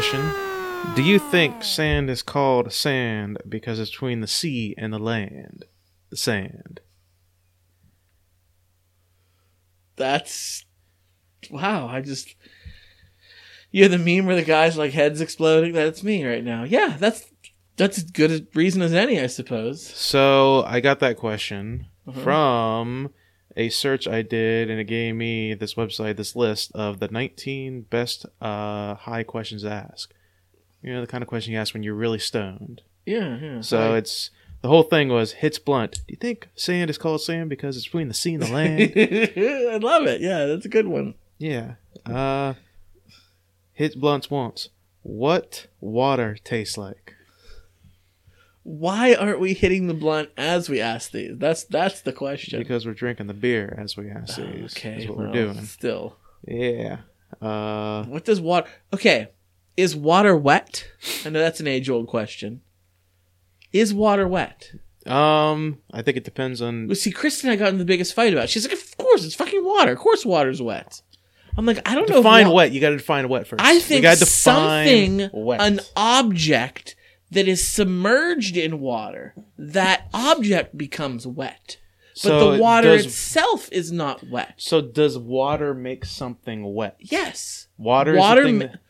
question. Do you think sand is called sand because it's between the sea and the land? The sand. That's wow. I just you have the meme where the guy's like heads exploding. That's me right now. Yeah, that's that's as good a reason as any, I suppose. So I got that question Uh-huh. from a search I did, and it gave me this website, this list of the 19 best uh, high questions to ask. You know, the kind of question you ask when you're really stoned. Yeah, yeah. So it's the whole thing was hits blunt. Do you think sand is called sand because it's between the sea and the land? I love it. Yeah, that's a good one. yeah. Uh, hits blunts once. What water tastes like? Why aren't we hitting the blunt as we ask these? That's that's the question. Because we're drinking the beer as we ask these. okay, is what well, we're doing. Still, Yeah. Uh, what does water? Okay, is water wet? I know that's an age-old question. Is water wet? um, I think it depends on. Well, see, Kristen and I got in the biggest fight about. it. She's like, "Of course, it's fucking water. Of course, water's wet." I'm like, I don't know. if Define wa- wet. You got to define wet first. I think define something, wet. an object that is submerged in water, that object becomes wet. But So the water does, itself is not wet. So does water make something wet? Yes. Water. water Is the thing ma- that-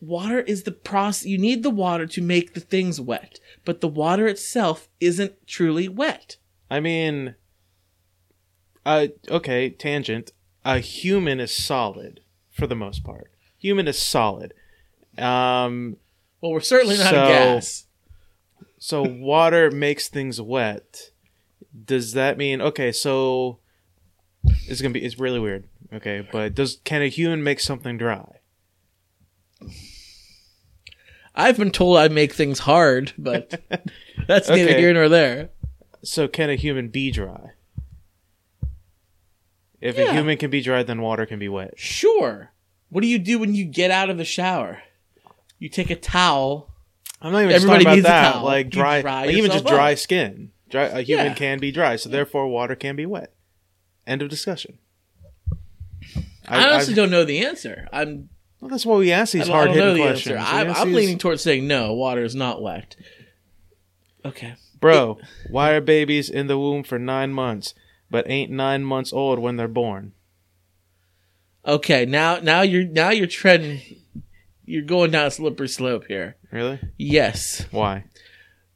water is the process you need the water to make the things wet, but the water itself isn't truly wet. I mean, uh, okay, tangent. A human is solid for the most part. Human is solid. Um, Well, we're certainly not So- a gas. so water makes things wet. Does that mean okay? So it's gonna be it's really weird. Okay, but does can a human make something dry? I've been told I make things hard, but that's neither here nor there. So can a human be dry? If Yeah. a human can be dry, then water can be wet. Sure. What do you do when you get out of the shower? You take a towel. I'm not even Everybody talking needs a about that. towel. Like You dry, dry like even just yourself dry up. skin. Dry, a human Yeah. can be dry, so therefore water can be wet. End of discussion. I, honestly don't know the answer. I'm Well, that's why we ask I these don't, I hard don't know hitting the questions. answer. We I'm, ask I'm these- leaning towards saying no. Water is not wet. Okay. Bro, why are babies in the womb for nine months, but ain't nine months old when they're born? Okay. Now, now you're now you're treading. You're going down a slippery slope here. Really? Yes, Why?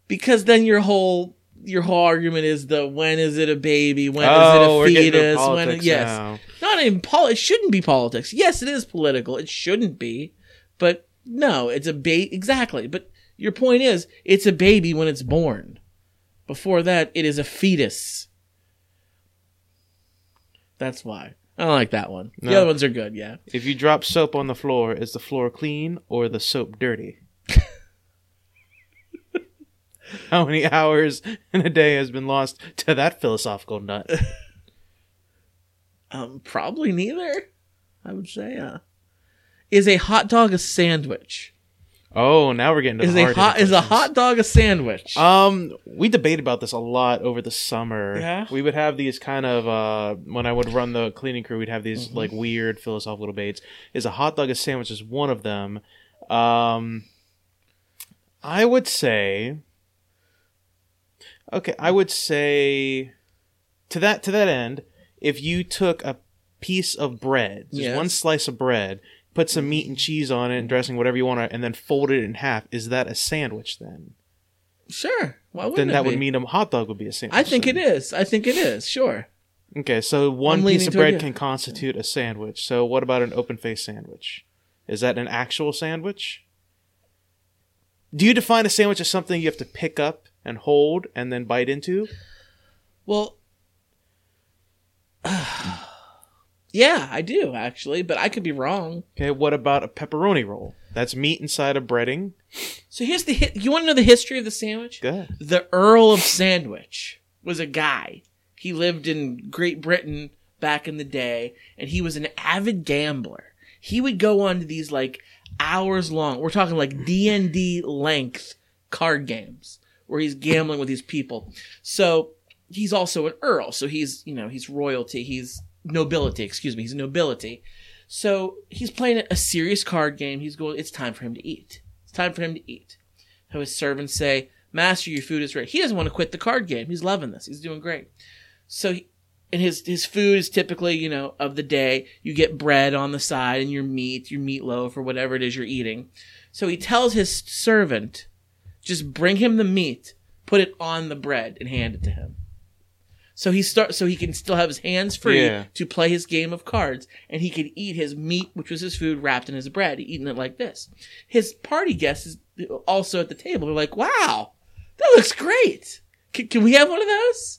because then your whole your whole argument is the when is it a baby? When is oh, it we're a fetus? When yes, now. not even pol. It shouldn't be politics. Yes, it is political. It shouldn't be, but no, it's a bait. Exactly. But your point is, it's a baby when it's born. Before that, it is a fetus. That's why I don't like that one. The other ones are good. Yeah. If you drop soap on the floor, is the floor clean or the soap dirty? How many hours in a day has been lost to that philosophical nut? Um, probably neither. I would say. Uh, is a hot dog a sandwich? Oh, now we're getting to Is the a hard hot is a hot dog a sandwich? Um, we debated about this a lot over the summer. Yeah? we would have these kind of uh, when I would run the cleaning crew, we'd have these Mm-hmm. like weird philosophical debates. Is a hot dog a sandwich? Is one of them. Um, I would say. Okay, I would say to that to that end, if you took a piece of bread, just Yes. one slice of bread, put some meat and cheese on it and dressing, whatever you want, to, and then fold it in half, is that a sandwich then? sure. Why wouldn't then that be? would mean a hot dog would be a sandwich. I think it is. I think it is. Sure. Okay, so one I'm piece of bread can constitute a sandwich. So what about an open face sandwich? Is that an actual sandwich? Do you define a sandwich as something you have to pick up and hold and then bite into? Well, yeah, I do actually, but I could be wrong. Okay, what about a pepperoni roll? That's meat inside of breading. So here's the hi- you want to know the history of the sandwich? Go ahead. The Earl of Sandwich was a guy. He lived in Great Britain back in the day, and he was an avid gambler. He would go on to these like hours long. We're talking like D and D length card games where he's gambling with these people. So he's also an earl. So he's you know he's royalty. He's nobility. Excuse me. He's a nobility. So he's playing a serious card game. He's going. It's time for him to eat. It's time for him to eat. So his servants say, "Master, your food is ready." He doesn't want to quit the card game. He's loving this. He's doing great. So, he, and his his food is typically, you know, of the day. You get bread on the side and your meat, your meatloaf, or whatever it is you're eating. So he tells his servant, "Just bring him the meat, put it on the bread, and hand it to him." So he start so he can still have his hands free Yeah. to play his game of cards, and he could eat his meat, which was his food, wrapped in his bread, eating it like this. His party guests is also at the table. They're like, "Wow, that looks great. Can, can we have one of those?"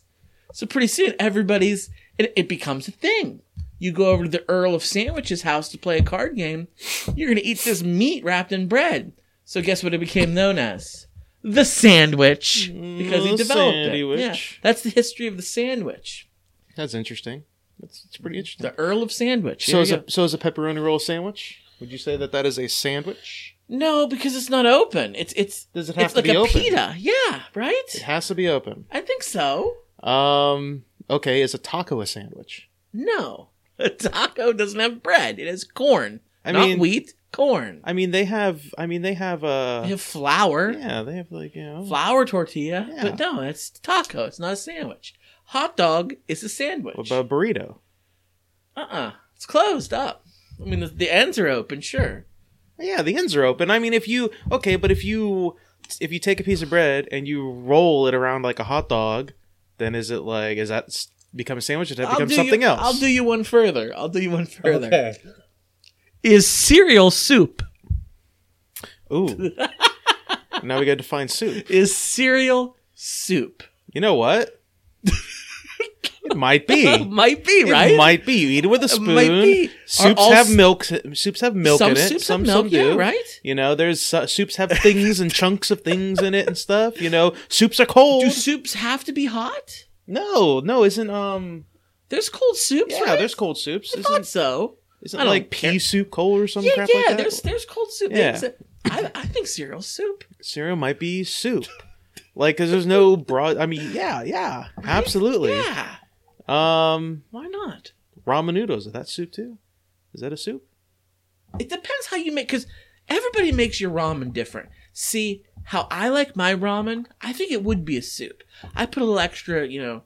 So pretty soon, everybody's it, it becomes a thing. You go over to the Earl of Sandwich's house to play a card game. You're gonna eat this meat wrapped in bread. So guess what it became known as? The sandwich because he The developed it. sandwich. Yeah, that's the history of the sandwich. That's interesting. That's, that's pretty interesting. The Earl of Sandwich. So Here is you a so is a pepperoni roll a sandwich? Would you say that that is a sandwich? no, because it's not open. It's it's Does it have it's to like be a open? pita. Yeah, right. It has to be open. I think so. Um. Okay. Is a taco a sandwich? No, a taco doesn't have bread. It has corn, I not mean- wheat. Corn. I mean, they have. I mean, they have. Uh. They have flour, yeah, they have like you know. flour tortilla. Yeah. But no, it's taco. It's not a sandwich. Hot dog is a sandwich. What about burrito? uh uh It's closed up. I mean, the, the ends are open, sure. Yeah, the ends are open. I mean, if you okay, but if you if you take a piece of bread and you roll it around like a hot dog, then is it like is that become a sandwich? Or does that I'll become something you, else? I'll do you one further. I'll do you one further. Is cereal soup? Ooh. now we got to find soup. Is cereal soup? You know what? it might be. Might be right. It might be. You eat it with a spoon. might be. Soups all have milk. Soups have milk some in it. soups some have milk, some do. yeah, right? You know, there's uh, soups have things and chunks of things in it and stuff. You know, soups are cold. Do soups have to be hot? no, no, isn't um. There's cold soups. Yeah, right? there's cold soups. I thought so. Isn't I don't like care. pea soup cold or some Yeah, crap yeah. like that? there's there's cold soup. Yeah. I, I, think cereal soup. Cereal might be soup. Like, cause there's no broad. I mean, yeah, yeah, absolutely. Yeah. Um, Why not? ramen noodles. Is that soup too? Is that a soup? It depends how you make because everybody makes your ramen different. See how I like my ramen? I think it would be a soup. I put a little extra, you know.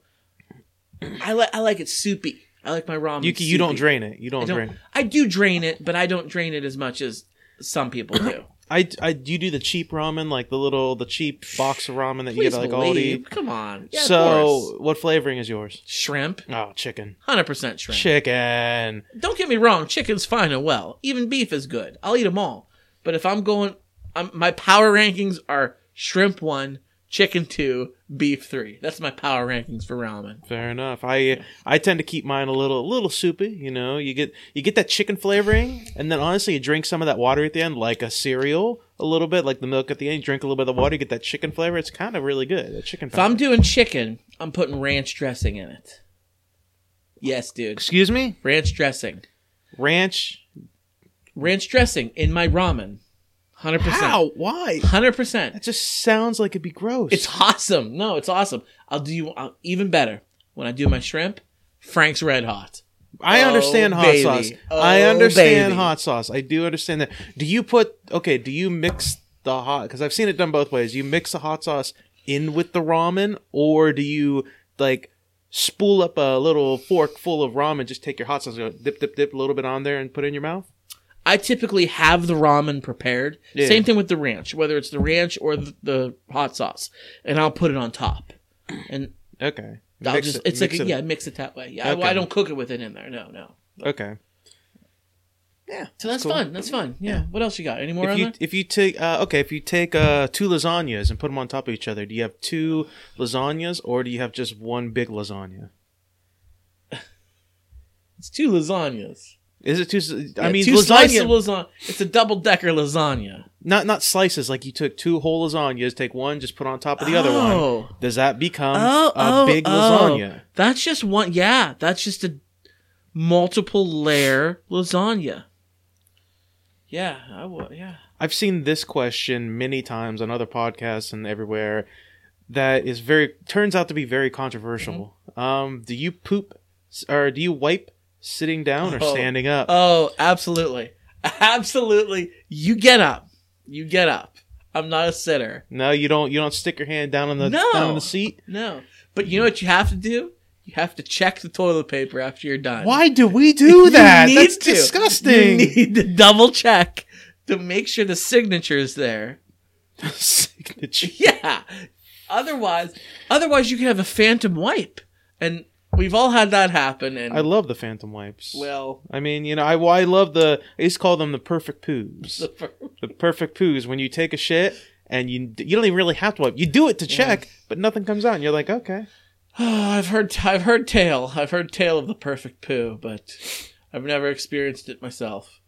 I like I like it soupy. I like my ramen. You you don't soupy. drain it. You don't, I don't. drain. It. I do drain it, but I don't drain it as much as some people do. I, I do you do the cheap ramen like the little the cheap box of ramen that you get at like believe. Aldi. Come on. Yeah, so what flavoring is yours? shrimp, Oh, chicken. hundred percent shrimp. Chicken. Don't get me wrong, chicken's fine and well. Even beef is good. I'll eat them all. But if I'm going, um, my power rankings are shrimp one, chicken two, beef three. That's my power rankings for ramen. Fair enough. I I tend to keep mine a little a little soupy. You know, you get you get that chicken flavoring, and then honestly, you drink some of that water at the end, like a cereal, a little bit, like the milk at the end. You drink a little bit of the water, you get that chicken flavor. It's kind of really good. The chicken. If I'm doing chicken, I'm putting ranch dressing in it. Yes, dude. excuse me, Ranch dressing. ranch. Ranch dressing in my ramen. 100%. How? Why? 100%. That just sounds like it'd be gross. It's awesome. No, it's awesome. I'll do you I'll, even better. When I do my shrimp, Frank's Red Hot. I Oh, understand hot baby. sauce. Oh, I understand baby. hot sauce. I do understand that. Do you put okay? Do you mix the hot? Because I've seen it done both ways. You mix the hot sauce in with the ramen, or do you like spool up a little fork full of ramen? Just take your hot sauce, go dip, dip, dip a little bit on there, and put it in your mouth. I typically have the ramen prepared. Yeah. Same thing with the ranch, whether it's the ranch or the, the hot sauce, and I'll put it on top. And Okay, I'll Mix just it- it's like mix it. yeah, mix it that way. Yeah, I- Okay. I, don't cook it with it in there. No, no. Okay. Yeah. So that's cool. fun. That's fun. Yeah. What else you got? Any more If on you there? if you take uh, okay, if you take uh, two lasagnas and put them on top of each other, do you have two lasagnas or do you have just one big lasagna? It's two lasagnas. Is it two? s- I Yeah, mean, two slices lasagna. of lasagna. It's a double decker lasagna. not not slices like you took two whole lasagnas take one just put on top of the other Oh. one does that become Oh, a oh, big oh. lasagna That's just one. Yeah, that's just a multiple layer lasagna. Yeah, I would. Yeah. i've seen this question many times on other podcasts and everywhere that is very turns out to be very controversial Mm-hmm. um do you poop or do you wipe sitting down or Oh. standing up? Oh, absolutely. Absolutely. You get up. You get up. I'm not a sitter. no, you don't. You don't stick your hand down on the No. down on the seat. No. But you know what you have to do? You have to check the toilet paper after you're done. Why do we do that? That's to. disgusting. You need to double check to make sure the signature is there. Signature. Yeah. Otherwise, otherwise you could have a phantom wipe, and we've all had that happen. And I love the phantom wipes. well, I mean, you know, I well, I love the. I used to call them the perfect poos. The perfect poos when you take a shit and you you don't even really have to wipe. You do it to check, but nothing comes out, and you're like, okay. I've heard I've heard tale I've heard tale of the perfect poo, but I've never experienced it myself.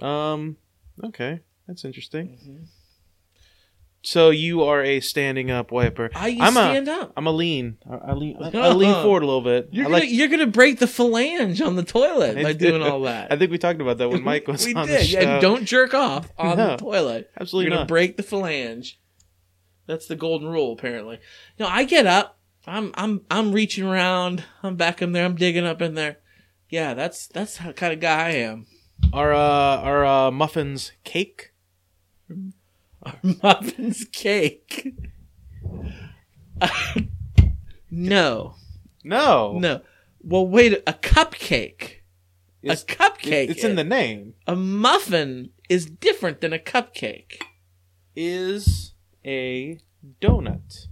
Um, okay, that's interesting. Mm-hmm. So you are a standing up wiper. I I'm a- stand up. I'm a lean. I, I lean. I, I lean forward a little bit. You're I gonna like. you're gonna break the phalange on the toilet by do. doing all that. I think we talked about that when Mike was we on did. the show. Yeah, don't jerk off on No, the toilet. absolutely You're gonna not. break the phalange. That's the golden rule, apparently. No, I get up. I'm I'm I'm reaching around. I'm back in there. I'm digging up in there. Yeah, that's that's how kind of guy I am. Our uh are uh muffins cake? Muffins cake. no, No, no. Well, wait. A cupcake. It's, a cupcake. it's in the name. A muffin is different than a cupcake. Is a donut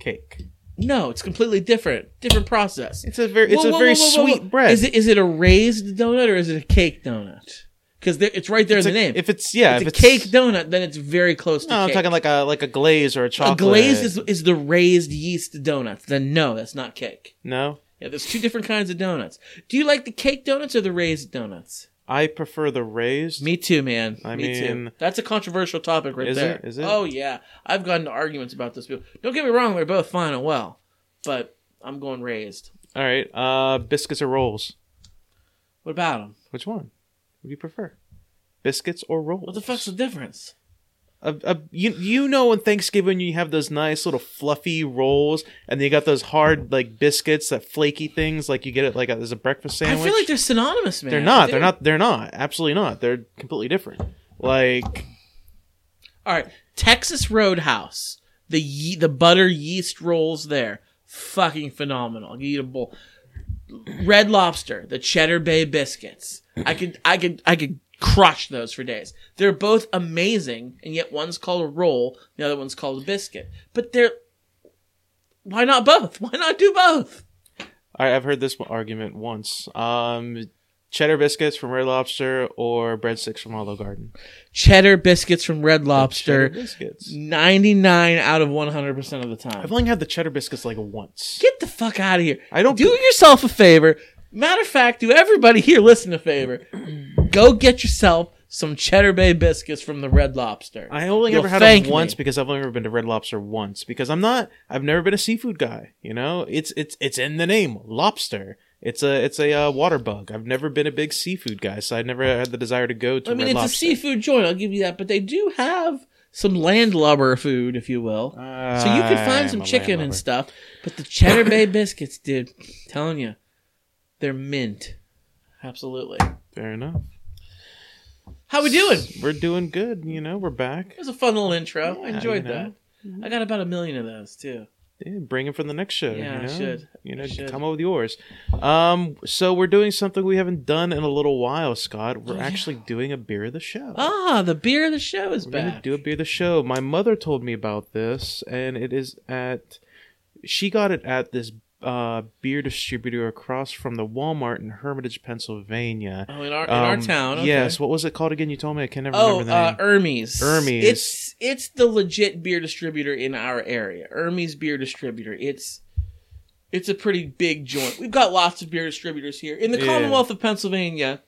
cake. No, it's completely different. Different process. It's a very it's Whoa, a whoa, very whoa, sweet bread. Is it is it a raised donut or is it a cake donut? Because it's right there It's in the a- name. If it's yeah, it's if a cake donut, then it's very close to No, I'm cake. talking like a like a glaze or a chocolate. a glazed is, is the raised yeast donuts. Then no, that's not cake. no. Yeah, there's two different kinds of donuts. Do you like the cake donuts or the raised donuts? I prefer the raised. Me too, man. I Me mean- too. That's a controversial topic right Is there. it? Is it? Oh yeah, I've gotten into arguments about this. People, don't get me wrong; they're both fine and well, but I'm going raised. All right. Uh, biscuits or rolls? What about them? Which one? Do you prefer? Biscuits or rolls? What the fuck's the difference? A, a, you you know on Thanksgiving you have those nice little fluffy rolls, and then you got those hard like biscuits, that flaky things like you get it like as a breakfast sandwich. I feel like they're synonymous, man. They're not. They're not. They're not. Absolutely not. They're completely different. Like All right, Texas Roadhouse, the ye- the butter yeast rolls there, fucking phenomenal. I'll give you a bowl. Red Lobster, the Cheddar Bay biscuits. I could, I could, I could crush those for days. They're both amazing, and yet one's called a roll, the other one's called a biscuit. But they're why not both? Why not do both? I, I've heard this argument once. Um, cheddar biscuits from Red Lobster or breadsticks from Olive Garden. Cheddar biscuits from Red Lobster, Cheddar biscuits. ninety nine out of one hundred percent of the time. I've only had the cheddar biscuits like once. Get the fuck out of here. I don't. do yourself a favor. Matter of fact, do everybody here listen a favor. Go get yourself some Cheddar Bay biscuits from the Red Lobster. I only You'll ever had them once me. because I've only ever been to Red Lobster once because I'm not. I've never been a seafood guy. You know, it's it's it's in the name, lobster. It's a it's a uh, water bug. I've never been a big seafood guy, so I never had the desire to go to. I mean, Red it's Lobster. a seafood joint. I'll give you that, but they do have some landlubber food, if you will. so you could find some a chicken and stuff. But the Cheddar Bay biscuits, dude, telling you, they're mint. Absolutely. Fair enough. How we doing? We're doing good. You know, we're back. It was a fun little intro. I enjoyed you know. that. I got about a million of those too. Yeah, bring him for the next show. Yeah, you I know? should. You know, I should. come up with yours. Um, so we're doing something we haven't done in a little while, Scott. We're Oh, yeah. actually doing a beer of the show. Ah, the beer of the show is We're gonna back. do a beer of the show. My mother told me about this, and it is at. She got it at this uh, beer distributor across from the Walmart in Hermitage, Pennsylvania. oh, in our in our Um, town. Okay. Yes. What was it called again? You told me. I can never Oh, remember the uh, name. Hermes. Hermes. It's it's the legit beer distributor in our area. Hermes beer distributor. It's it's a pretty big joint. We've got lots of beer distributors here in the Yeah. Commonwealth of Pennsylvania.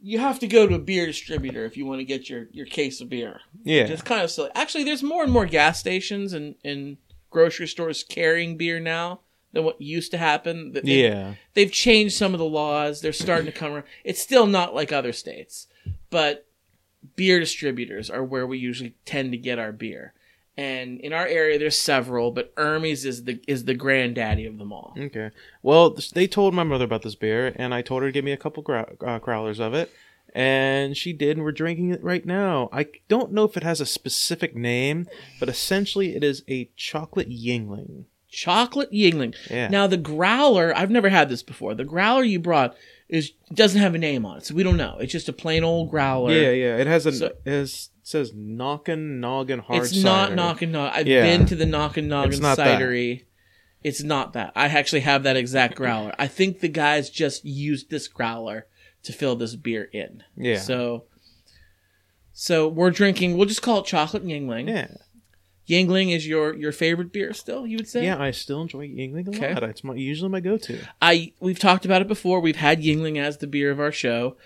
You have to go to a beer distributor if you want to get your, your case of beer. yeah. It's kind of silly. Actually, there's more and more gas stations and, and grocery stores carrying beer now than what used to happen. They- yeah. they've changed some of the laws. They're starting to come around. It's still not like other states, but beer distributors are where we usually tend to get our beer. And in our area, there's several, but Ermey's is the is the granddaddy of them all. Okay. Well, they told my mother about this beer, and I told her to give me a couple grou- uh, growlers of it, and she did, and we're drinking it right now. I don't know if it has a specific name, but essentially it is a chocolate Yuengling. Chocolate Yuengling. Yeah. Now the growler, I've never had this before. The growler you brought is doesn't have a name on it, so we don't know. It's just a plain old growler. yeah, yeah. It has a So- it has, it says Knockin' Noggin Hard it's not Cider. knocking no. I've Yeah. been to the knockin' noggin not that. cidery. It's not that. I actually have that exact growler. I think the guys just used this growler to fill this beer in. Yeah. So, so we're drinking. We'll just call it chocolate Yuengling. Yeah. Yuengling is your your favorite beer still? You would say? Yeah, I still enjoy Yuengling a Okay. lot. It's my, usually my go-to. I we've talked about it before. We've had Yuengling as the beer of our show.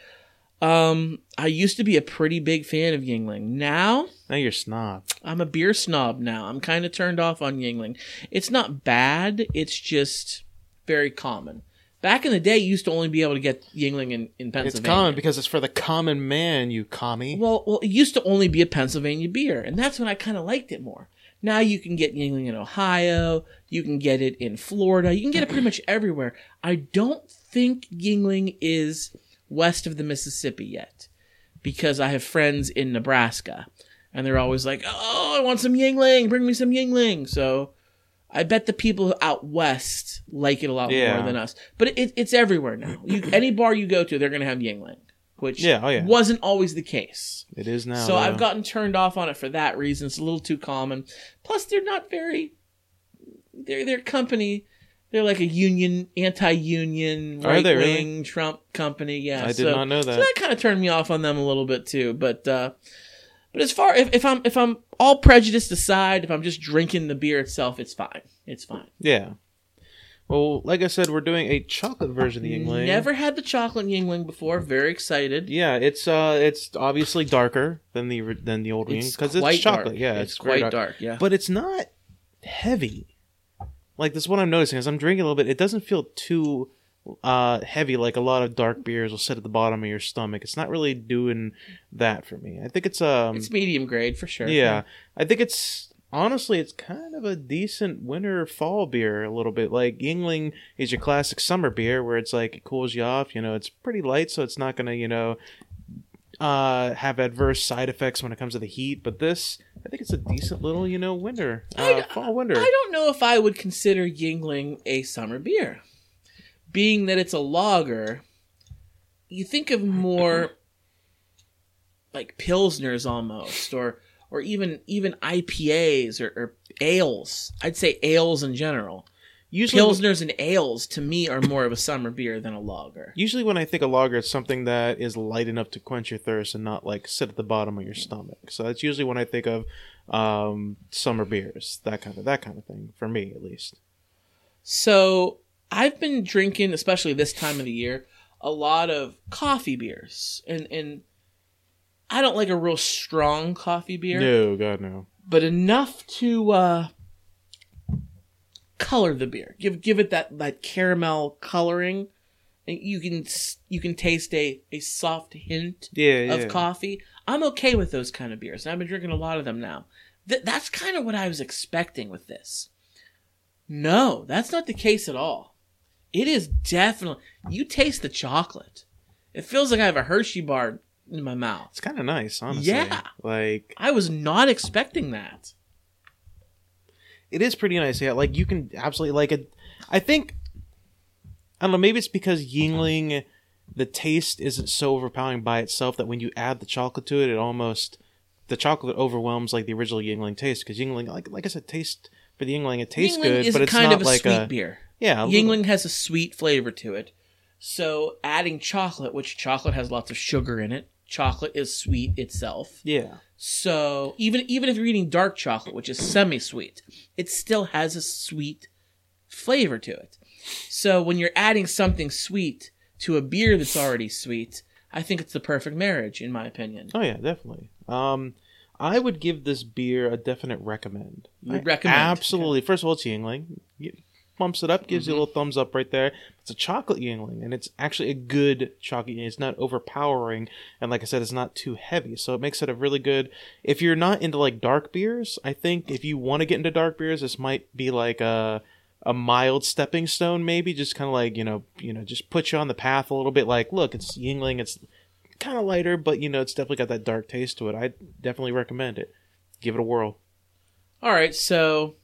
Um, I used to be a pretty big fan of Yuengling. Now Now you're snob. I'm a beer snob now. I'm kind of turned off on Yuengling. It's not bad. It's just very common. Back in the day, you used to only be able to get Yuengling in, in Pennsylvania. It's common because it's for the common man, you commie. Well, well, it used to only be a Pennsylvania beer, and that's when I kind of liked it more. Now you can get Yuengling in Ohio. You can get it in Florida. You can get it pretty much everywhere. I don't think Yuengling is west of the Mississippi yet, because I have friends in Nebraska, and they're always like, "Oh, I want some Yuengling. Bring me some Yuengling." So. I bet the people out west like it a lot Yeah. more than us, but it, it's everywhere now. You, any bar you go to, they're going to have Yuengling, which Yeah, oh yeah. wasn't always the case. It is now. So I've gotten turned off on it for that reason. It's a little too common. Plus, they're not very. They're their company. They're like a union, anti-union, Are they really? Trump company. Yeah, I did so, not know that. So that. that kind of turned me off on them a little bit too. But uh, but as far if, if I'm if I'm all prejudiced aside, if I'm just drinking the beer itself, it's fine. It's fine. Yeah. Well, like I said, we're doing a chocolate version of the Yuengling. Never had the chocolate Yuengling before. Very excited. Yeah, it's uh, it's obviously darker than the than the old Yuengling because it's, chocolate. dark. Yeah, it's, it's, quite dark. Yeah. but it's not heavy. Like this, is what I'm noticing as I'm drinking a little bit. It doesn't feel too uh heavy like a lot of dark beers will sit at the bottom of your stomach. It's not really doing that for me. I think it's um, it's medium grade for sure. yeah, I think it's honestly it's kind of a decent winter fall beer a little bit. Like Yuengling is your classic summer beer where it's like it cools you off. You know, it's pretty light, so it's not gonna you know uh have adverse side effects when it comes to the heat. But this, I think it's a decent little you know winter I- uh, fall winter. I don't know if I would consider Yuengling a summer beer. Being that it's a lager, you think of more like pilsners almost, or or even even IPAs or, or ales. I'd say ales in general. Usually, Pilsners and ales to me are more of a summer beer than a lager. usually when I think of lager, it's something that is light enough to quench your thirst and not like sit at the bottom of your stomach. So that's usually when I think of um, summer beers, that kind of that kind of thing for me at least. So I've been drinking, especially this time of the year, a lot of coffee beers, and and I don't like a real strong coffee beer, No, God no. but enough to uh, color the beer, give give it that that caramel coloring, and you can you can taste a a soft hint Yeah, yeah. of coffee. I'm okay with those kind of beers. and I've been drinking a lot of them now. Th- that's kind of what I was expecting with this. No, that's not the case at all. It is definitely you taste the chocolate. It feels like I have a Hershey bar in my mouth. It's kind of nice, honestly. Yeah. Like I was not expecting that. it is pretty nice. Yeah, like you can absolutely like it. I think I don't know. Maybe it's because Yuengling, the taste isn't so overpowering by itself that when you add the chocolate to it, it almost the chocolate overwhelms like the original Yuengling taste. Because Yuengling, like like I said, taste for the Yuengling, it tastes Yuengling good, but it's kind not of a like sweet a beer. Yeah. Yuengling has a sweet flavor to it. So adding chocolate, which chocolate has lots of sugar in it, chocolate is sweet itself. Yeah, So even even if you're eating dark chocolate, which is semi-sweet, it still has a sweet flavor to it. So when you're adding something sweet to a beer that's already sweet, I think it's the perfect marriage, in my opinion. oh yeah, definitely. Um, I would give this beer a definite recommend. You I- recommend, Absolutely. First of all, it's Yuengling. Bumps it up, gives Mm-hmm. you a little thumbs up right there. It's a chocolate Yuengling, and it's actually a good chocolate. Yuengling. It's not overpowering, and like I said, it's not too heavy, so it makes it a really good. If you're not into like dark beers, I think if you want to get into dark beers, this might be like a a mild stepping stone, maybe just kind of like you know, you know, just put you on the path a little bit. Like, look, it's Yuengling, it's kind of lighter, but you know, it's definitely got that dark taste to it. I definitely recommend it. Give it a whirl. All right, so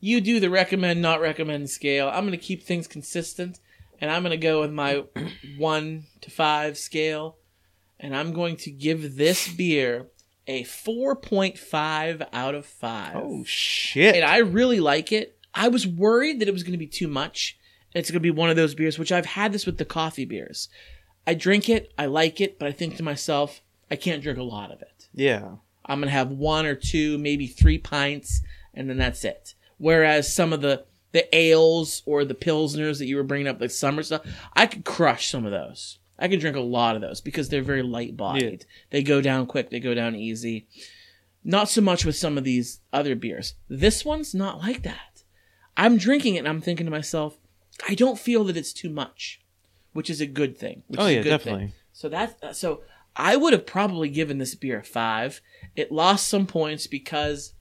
you do the recommend not recommend scale. I'm going to keep things consistent, and I'm going to go with my one to five scale, and I'm going to give this beer a 4.5 out of five. Oh shit! and I really like it. I was worried that it was going to be too much. It's going to be one of those beers, which I've had this with the coffee beers. I drink it, I like it, but I think to myself, I can't drink a lot of it. yeah, I'm going to have one or two, maybe three pints, and then that's it. Whereas some of the the ales or the pilsners that you were bringing up, like summer stuff, I could crush some of those. I could drink a lot of those because they're very light bodied. They go down quick. They go down easy. Not so much with some of these other beers. This one's not like that. I'm drinking it and I'm thinking to myself, I don't feel that it's too much, which is a good thing. Which Oh, yeah, definitely. Thing. So that's so I would have probably given this beer a five. It lost some points because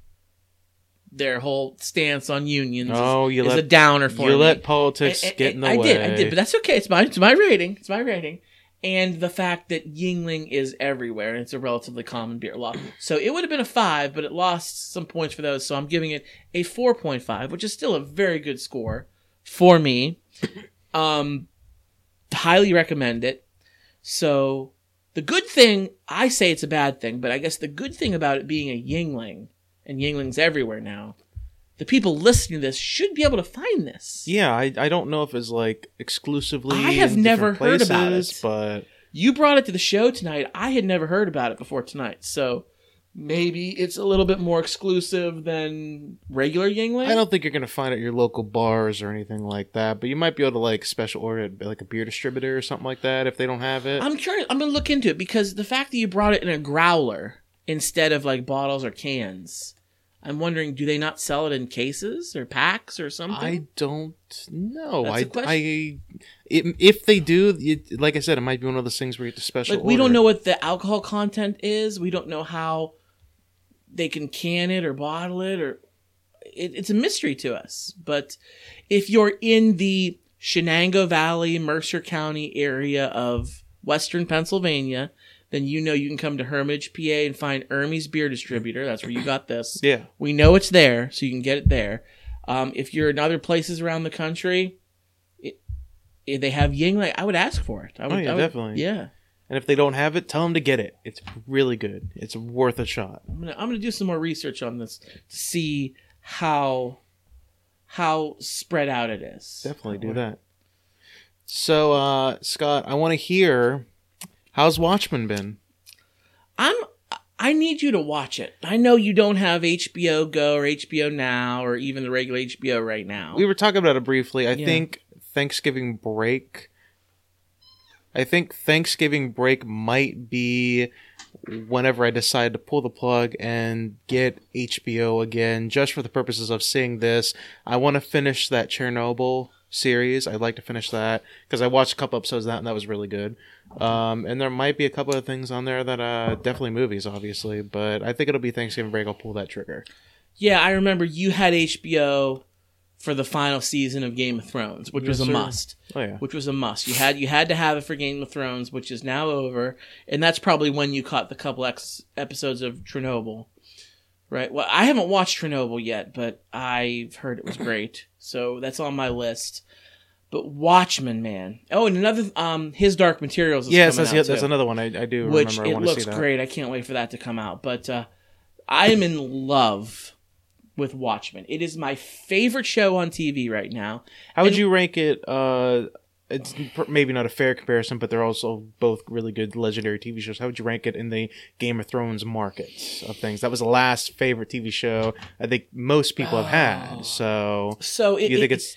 their whole stance on unions Oh, is, you is let- a downer for you me. let politics And- and- get in the I way. did, I did, but that's okay. It's my it's my rating. It's my rating. And the fact that Yuengling is everywhere and it's a relatively common beer law. So it would have been a five, but it lost some points for those. So I'm giving it a 4.5, which is still a very good score for me. Um, highly recommend it. So the good thing, I say it's a bad thing, but I guess the good thing about it being a Yuengling, and Yuengling's everywhere now, the people listening to this should be able to find this. Yeah, I, I don't know if it's like exclusively. I have never heard about places, it. but You brought it to the show tonight. I had never heard about it before tonight. So maybe it's a little bit more exclusive than regular Yuengling. I don't think you're gonna find it at your local bars or anything like that. But you might be able to like special order it, like a beer distributor or something like that if they don't have it. I'm curious. I'm going to look into it because the fact that you brought it in a growler instead of like bottles or cans, I'm wondering do they not sell it in cases or packs or something? I don't know. That's I, a question. I, it, if they do, it, like I said, it might be one of those things where you have to special. like we don't know what the alcohol content is. We don't know how they can can it or bottle it or it, it's a mystery to us. But if you're in the Shenango Valley, Mercer County area of Western Pennsylvania, then you know you can come to Hermitage, PA, and find Ermey's Beer Distributor. That's where you got this. Yeah, We know it's there, so you can get it there. Um, if you're in other places around the country, it, if they have Yuengling, I would ask for it. I would, Oh, yeah, would- definitely. Yeah. and if they don't have it, tell them to get it. It's really good. It's worth a shot. I'm gonna I'm gonna do some more research on this to see how how spread out it is. Definitely do that. So, uh, Scott, I want to hear how's Watchmen been. I'm I need you to watch it. I know you don't have HBO Go or HBO Now or even the regular HBO right now. We were talking about it briefly. I Yeah. think Thanksgiving break. I think Thanksgiving break might be whenever I decide to pull the plug and get HBO again, just for the purposes of seeing this. I want to finish that Chernobyl series. I'd like to finish that because I watched a couple episodes of that and that was really good. Um, and there might be a couple of things on there that uh, definitely movies, obviously, but I think it'll be Thanksgiving break. I'll pull that trigger. yeah, I remember you had HBO for the final season of Game of Thrones, which was a sir. must. Oh yeah, Which was a must. You had you had to have it for Game of Thrones, which is now over, and that's probably when you caught the couple ex- episodes of Chernobyl. Right. Well, I haven't watched Chernobyl yet, but I've heard it was great. So that's on my list. But Watchmen, man. Oh, and another um his Dark Materials is yes, that's, yeah, that's too, another one I, I do which remember. I it want to see looks great. I can't wait for that to come out. But uh I am in love with Watchmen. It is my favorite show on TV right now. How would And- you rank it? Uh, it's maybe not a fair comparison, but they're also both really good legendary TV shows. How would you rank it in the Game of Thrones market of things? That was the last favorite TV show I think most people have Oh. had. So So it, you think it- it's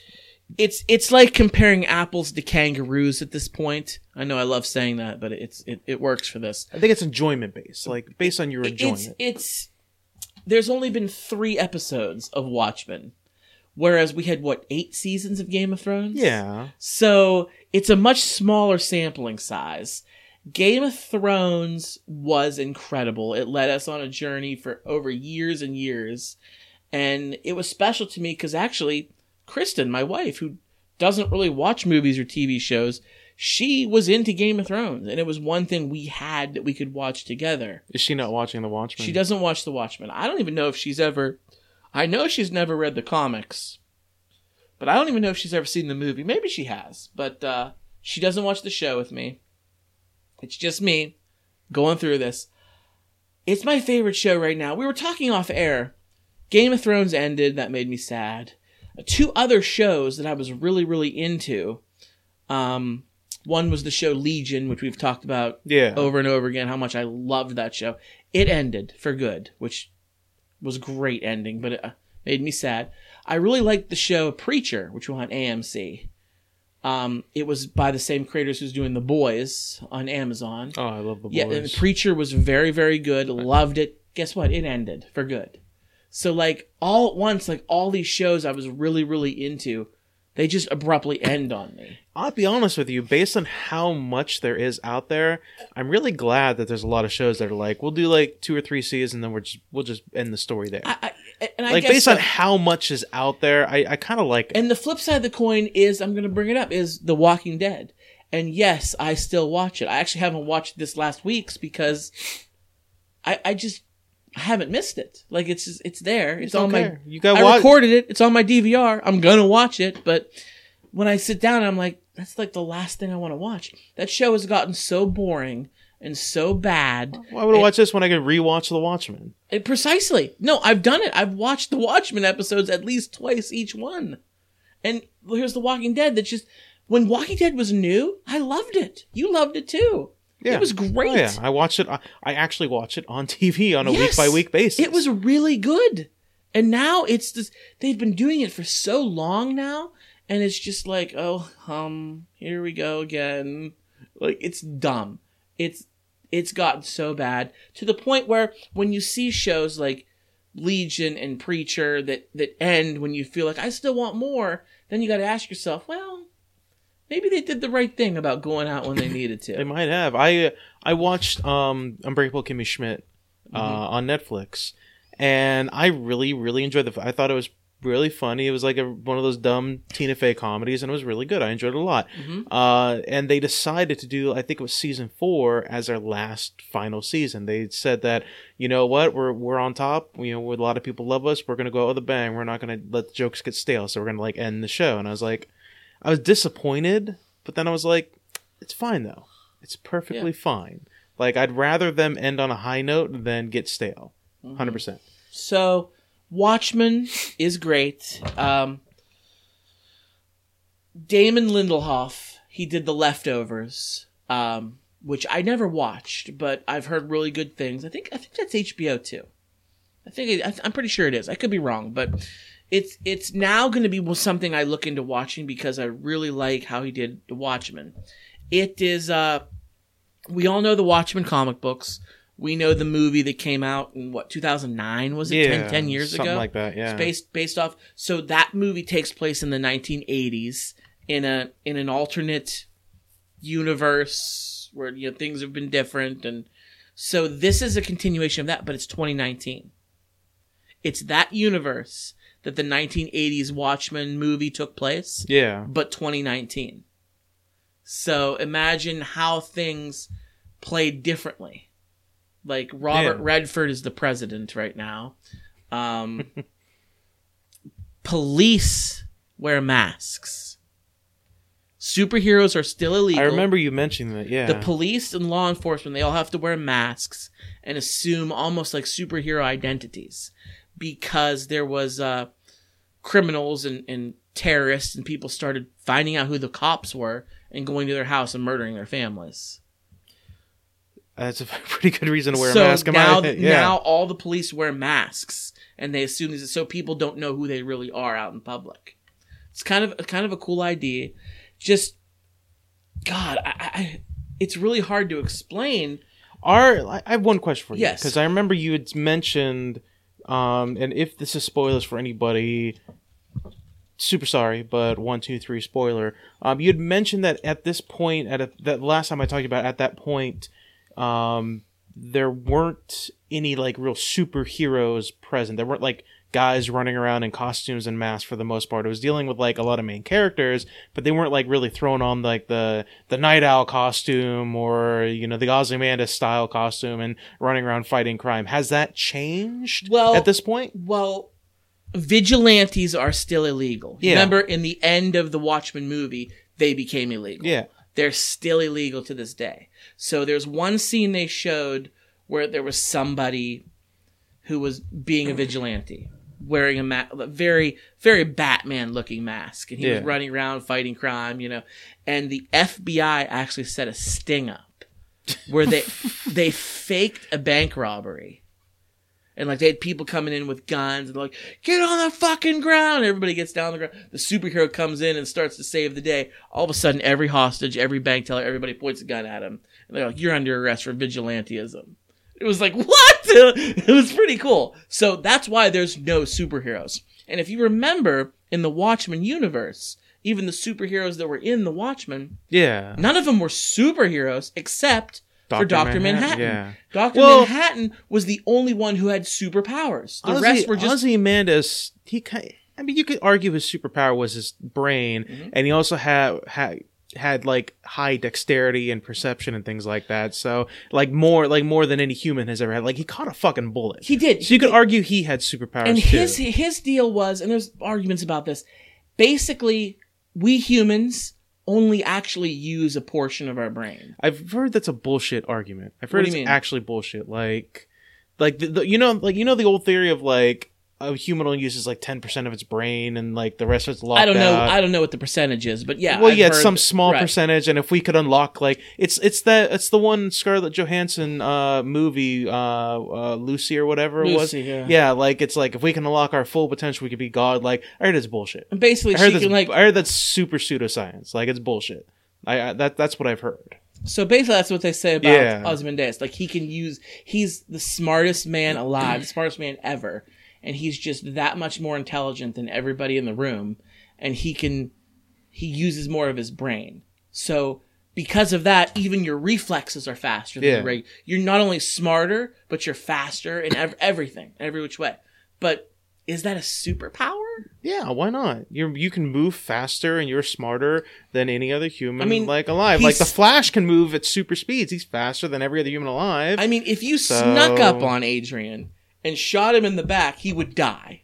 it's it's like comparing apples to kangaroos at this point. I know I love saying that, but it's it, it works for this. I think it's enjoyment based, like based on your It's enjoyment. it's there's only been three episodes of Watchmen, Whereas we had what eight seasons of Game of Thrones. Yeah. So it's a much smaller sampling size. Game of Thrones was incredible. It led us on a journey for over years and years. And it was special to me because actually, Kristen, my wife, who doesn't really watch movies or TV shows, she was into Game of Thrones. And it was one thing we had that we could watch together. Is she not watching The Watchmen? She doesn't watch The Watchmen. I don't even know if she's ever. I know she's never read the comics, but I don't even know if she's ever seen the movie. Maybe she has, but uh, she doesn't watch the show with me. It's just me going through this. It's my favorite show right now. We were talking off air. Game of Thrones ended. That made me sad. Two other shows that I was really, really into. Um, one was the show Legion, which we've talked about Yeah. over and over again how much I loved that show. It ended for good, which was a great ending, but it uh, made me sad. I really liked the show Preacher, which was on AMC. Um, it was by the same creators who's doing The Boys on Amazon. Oh, I love the boys. Yeah, and Preacher was very, very good. Loved it. Guess what? It ended for good. So like all at once, like all these shows I was really, really into, they just abruptly end on me. I'll be honest with you, based on how much there is out there, I'm really glad that there's a lot of shows that are like, we'll do like two or three seasons, and then we're just we'll just end the story there. I, I and I like guess based on how much is out there, I, I kind of like it. And the flip side of the coin is I'm going to bring it up is The Walking Dead. And yes, I still watch it. I actually haven't watched this last week's because I I just I haven't missed it. Like it's just, it's there. It's on my. You got I watch. recorded it. It's on my DVR. I'm going to watch it, but when I sit down I'm like that's like the last thing I want to watch. That show has gotten so boring and so bad. Why would I watch this when I could rewatch The Watchmen? It, precisely. No, I've done it. I've watched the Watchmen episodes at least twice each one. And here's The Walking Dead that just when Walking Dead was new, I loved it. You loved it too. Yeah, It was great. Oh, yeah, I watched it. I, I actually watch it on TV on a week by week basis. It was really good. And now it's just they've been doing it for so long now and it's just like, oh, um, here we go again. Like it's dumb. It's it's gotten so bad to the point where when you see shows like Legion and Preacher that that end when you feel like I still want more, then you got to ask yourself, well, maybe they did the right thing about going out when they needed to. They might have. I uh, I watched um Unbreakable Kimmy Schmidt uh, Mm-hmm. on Netflix, and I really really enjoyed the. I thought it was really funny. It was like a, one of those dumb Tina Fey comedies, and it was really good. I enjoyed it a lot. Mhm. Uh, and they decided to do. I think it was season four as their last final season. They said that you know what we're we're on top. You know, a lot of people love us. We're gonna go out with a bang. We're not gonna let the jokes get stale. So we're gonna like end the show. And I was like, I was disappointed, but then I was like, it's fine though. It's perfectly fine. Like I'd rather them end on a high note than get stale. 100 percent. So, Watchmen is great. Um, Damon Lindelof, he did The Leftovers, um, which I never watched, but I've heard really good things. I think I think that's HBO too. I think it, I, I'm pretty sure it is. I could be wrong, but it's it's now going to be something I look into watching because I really like how he did The Watchmen. It is. Uh, we all know the Watchmen comic books. We know the movie that came out in what 2009 was it? Yeah, 10, 10 years something ago. like that. Yeah. It's based based off. So that movie takes place in the 1980s in a in an alternate universe where you know things have been different, and so this is a continuation of that, but it's 2019. It's that universe that the 1980s Watchmen movie took place, Yeah. but 2019. So imagine how things played differently. Like Robert Yeah. Redford is the president right now. Um, police wear masks. Superheroes are still illegal. I remember you mentioning that. Yeah. The police and law enforcement, they all have to wear masks and assume almost like superhero identities because there was uh, criminals and, and terrorists and people started finding out who the cops were and going to their house and murdering their families. That's a pretty good reason to wear so a mask. am I- now, yeah. now all the police wear masks and they assume this is so people don't know who they really are out in public. It's kind of kind of a cool idea. Just God, I, I it's really hard to explain. Are I I have one question for you. Yes. Because I remember you had mentioned, um, and if this is spoilers for anybody, super sorry, but one, two, three spoiler. Um, you'd mentioned that at this point, at a, that last time I talked about, at that point, um, there weren't any like real superheroes present. There weren't like guys running around in costumes and masks for the most part. It was dealing with like a lot of main characters, but they weren't like really throwing on like the the Nite Owl costume or you know the Ozymandias style costume and running around fighting crime. Has that changed? Well- at this point, Well, vigilantes are still illegal. Yeah. Remember, in the end of the Watchmen movie, they became illegal. yeah, They're still illegal to this day. So there's one scene they showed where there was somebody who was being a vigilante, wearing a, ma- a very, very Batman looking mask. And he was running around fighting crime, you know. And the FBI actually set a sting up where they, they faked a bank robbery. And like they had people coming in with guns and they're like, get on the fucking ground. Everybody gets down on the ground. The superhero comes in and starts to save the day. All of a sudden, every hostage, every bank teller, everybody points a gun at him. And they're like, you're under arrest for vigilantism. It was like, what? It was pretty cool. So that's why there's no superheroes. And if you remember in the Watchmen universe, even the superheroes that were in the Watchmen, yeah. none of them were superheroes except for Dr. Manhattan. Yeah. Dr. Well- Manhattan was the only one who had superpowers. The rest were just Ozymandias. He. I mean, you could argue his superpower was his brain, Mm-hmm. and he also had had had like high dexterity and perception and things like that. So like more like more than any human has ever had. Like he caught a fucking bullet. he did. so you could argue he had superpowers and too. his his deal was, and there's arguments about this. Basically, we humans only actually use a portion of our brain. I've heard that's a bullshit argument. I've heard it's mean? actually bullshit. Like, like the, the, you know, like you know the old theory of like a human only uses like ten percent of its brain and like the rest of it's locked I don't know. out. I don't know what the percentage is, but yeah. well, I've yeah, it's some that- small right. percentage, and if we could unlock like it's it's that it's the one Scarlett Johansson uh movie uh, uh Lucy or whatever it was. Yeah. Yeah, like it's like if we can unlock our full potential, we could be God. Like I heard it's bullshit. And basically, I heard she that's can like. I heard that's super pseudoscience. Like it's bullshit. I, I that that's what I've heard. So basically, that's what they say about Yeah. Ozymandias. Like he can use. He's the smartest man alive, the smartest man ever, and he's just that much more intelligent than everybody in the room, and he can. He uses more of his brain. So because of that, even your reflexes are faster than Yeah. the reg- You're not only smarter, but you're faster in ev- everything, every which way. But is that a superpower? Yeah, why not? You you can move faster and you're smarter than any other human I mean, like alive. Like the Flash can move at super speeds. He's faster than every other human alive. I mean, if you So- snuck up on Adrian and shot him in the back, he would die.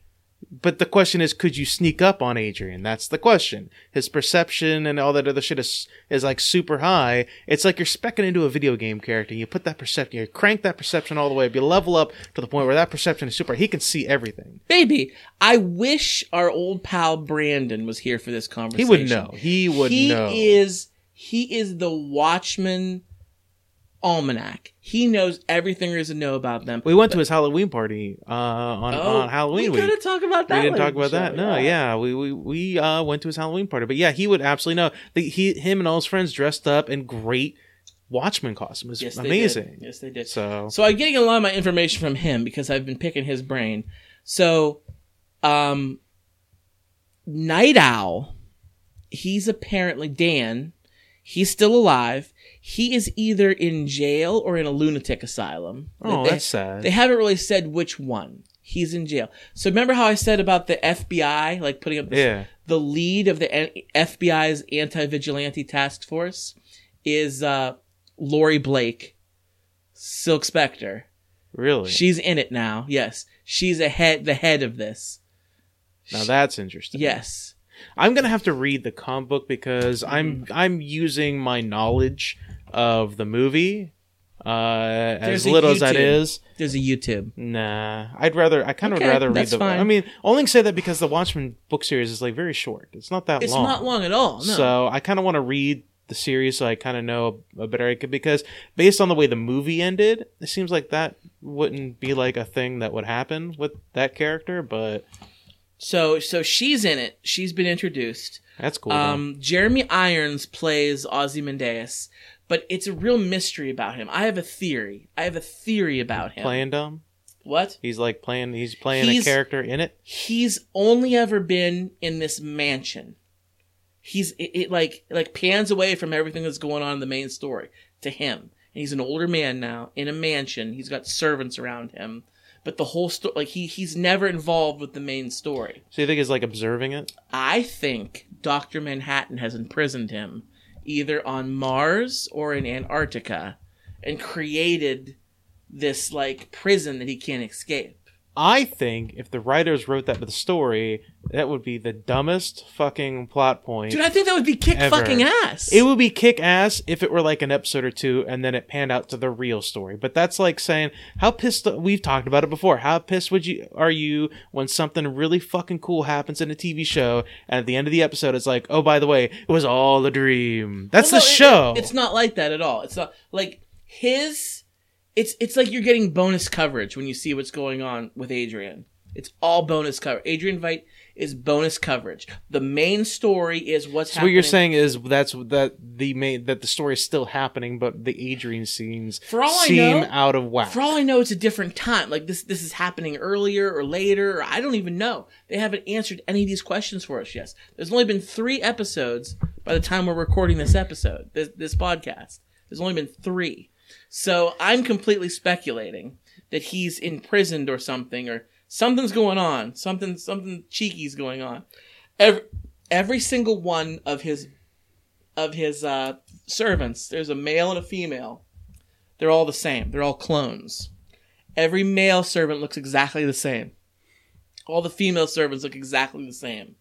but the question is, could you sneak up on Adrian? That's the question. His perception and all that other shit is is like super high. It's like you're specking into a video game character. You put that perception, you crank that perception all the way up. You level up to the point where that perception is super. He can see everything. Baby, I wish our old pal Brandon was here for this conversation. He would know. He would he know. is he is the Watchman almanac. He knows everything there is to know about them. we went to his Halloween party uh, on on Halloween Oh, we week. gotta talk about that. we didn't talk about that. No, yeah, we we we uh, went to his Halloween party, but yeah, he would absolutely know. The, he, him, and all his friends dressed up in great Watchmen costumes. Yes, amazing. Did. Yes, they did. So So I'm getting a lot of my information from him because I've been picking his brain. So, um, Nite Owl, he's apparently Dan. He's still alive. He is either in jail or in a lunatic asylum. oh, They- that's sad. They haven't really said which one. He's in jail. So remember how I said about the FBI, like putting up yeah, the lead of the FBI's anti-vigilante task force is uh, Laurie Blake, Silk Spectre. really. She's in it now. Yes, she's a head, the head of this. now that's interesting. Yes, I'm gonna have to read the comic book because I'm Mm-hmm. I'm using my knowledge of the movie, uh, as There's little as that is, there's a YouTube. Nah, I'd rather. I kind of Okay, would rather read that's the. fine. I mean, only say that because the Watchmen book series is like very short. It's not that long. It's long. not long at all. No. So I kind of want to read the series so I kind of know a better because based on the way the movie ended, it seems like that wouldn't be like a thing that would happen with that character. But so so she's in it. She's been introduced. that's cool. though. Um, Jeremy Irons plays Ozymandias, but it's a real mystery about him. I have a theory. I have a theory about him. Playing dumb. What? He's like playing. He's playing He's- a character in it. He's only ever been in this mansion. He's it, it like it like pans away from everything that's going on in the main story to him. And he's an older man now in a mansion. He's got servants around him, but the whole story like he he's never involved with the main story. So you think he's like observing it? I think Dr. Manhattan has imprisoned him either on Mars or in Antarctica and created this like prison that he can't escape. I think if the writers wrote that to the story, that would be the dumbest fucking plot point. Dude, I think that would be kick Ever. fucking ass. It would be kick ass if it were like an episode or two and then it panned out to the real story. But that's like saying how pissed we've talked about it before. How pissed would you are you when something really fucking cool happens in a TV show and at the end of the episode it's like, "Oh, by the way, it was all a dream." That's Well, the no, it- show. it- it's not like that at all. It's not like his. It's it's like you're getting bonus coverage when you see what's going on with Adrian. It's all bonus coverage. Adrian Veidt is bonus coverage. The main story is what's so happening. what you're saying is that's that the main that the story is still happening, but the Adrian scenes For all I seem know- out of whack. For all I know, it's a different time. Like this, this is happening earlier or later, or I don't even know. They haven't answered any of these questions for us yet. There's only been three episodes by the time we're recording this episode, this, this podcast. There's only been three, so I'm completely speculating that he's imprisoned or something, or something's going on. Something, something cheeky's going on. Every, every single one of his of his uh, servants, there's a male and a female. They're all the same. They're all clones. Every male servant looks exactly the same. All the female servants look exactly the same.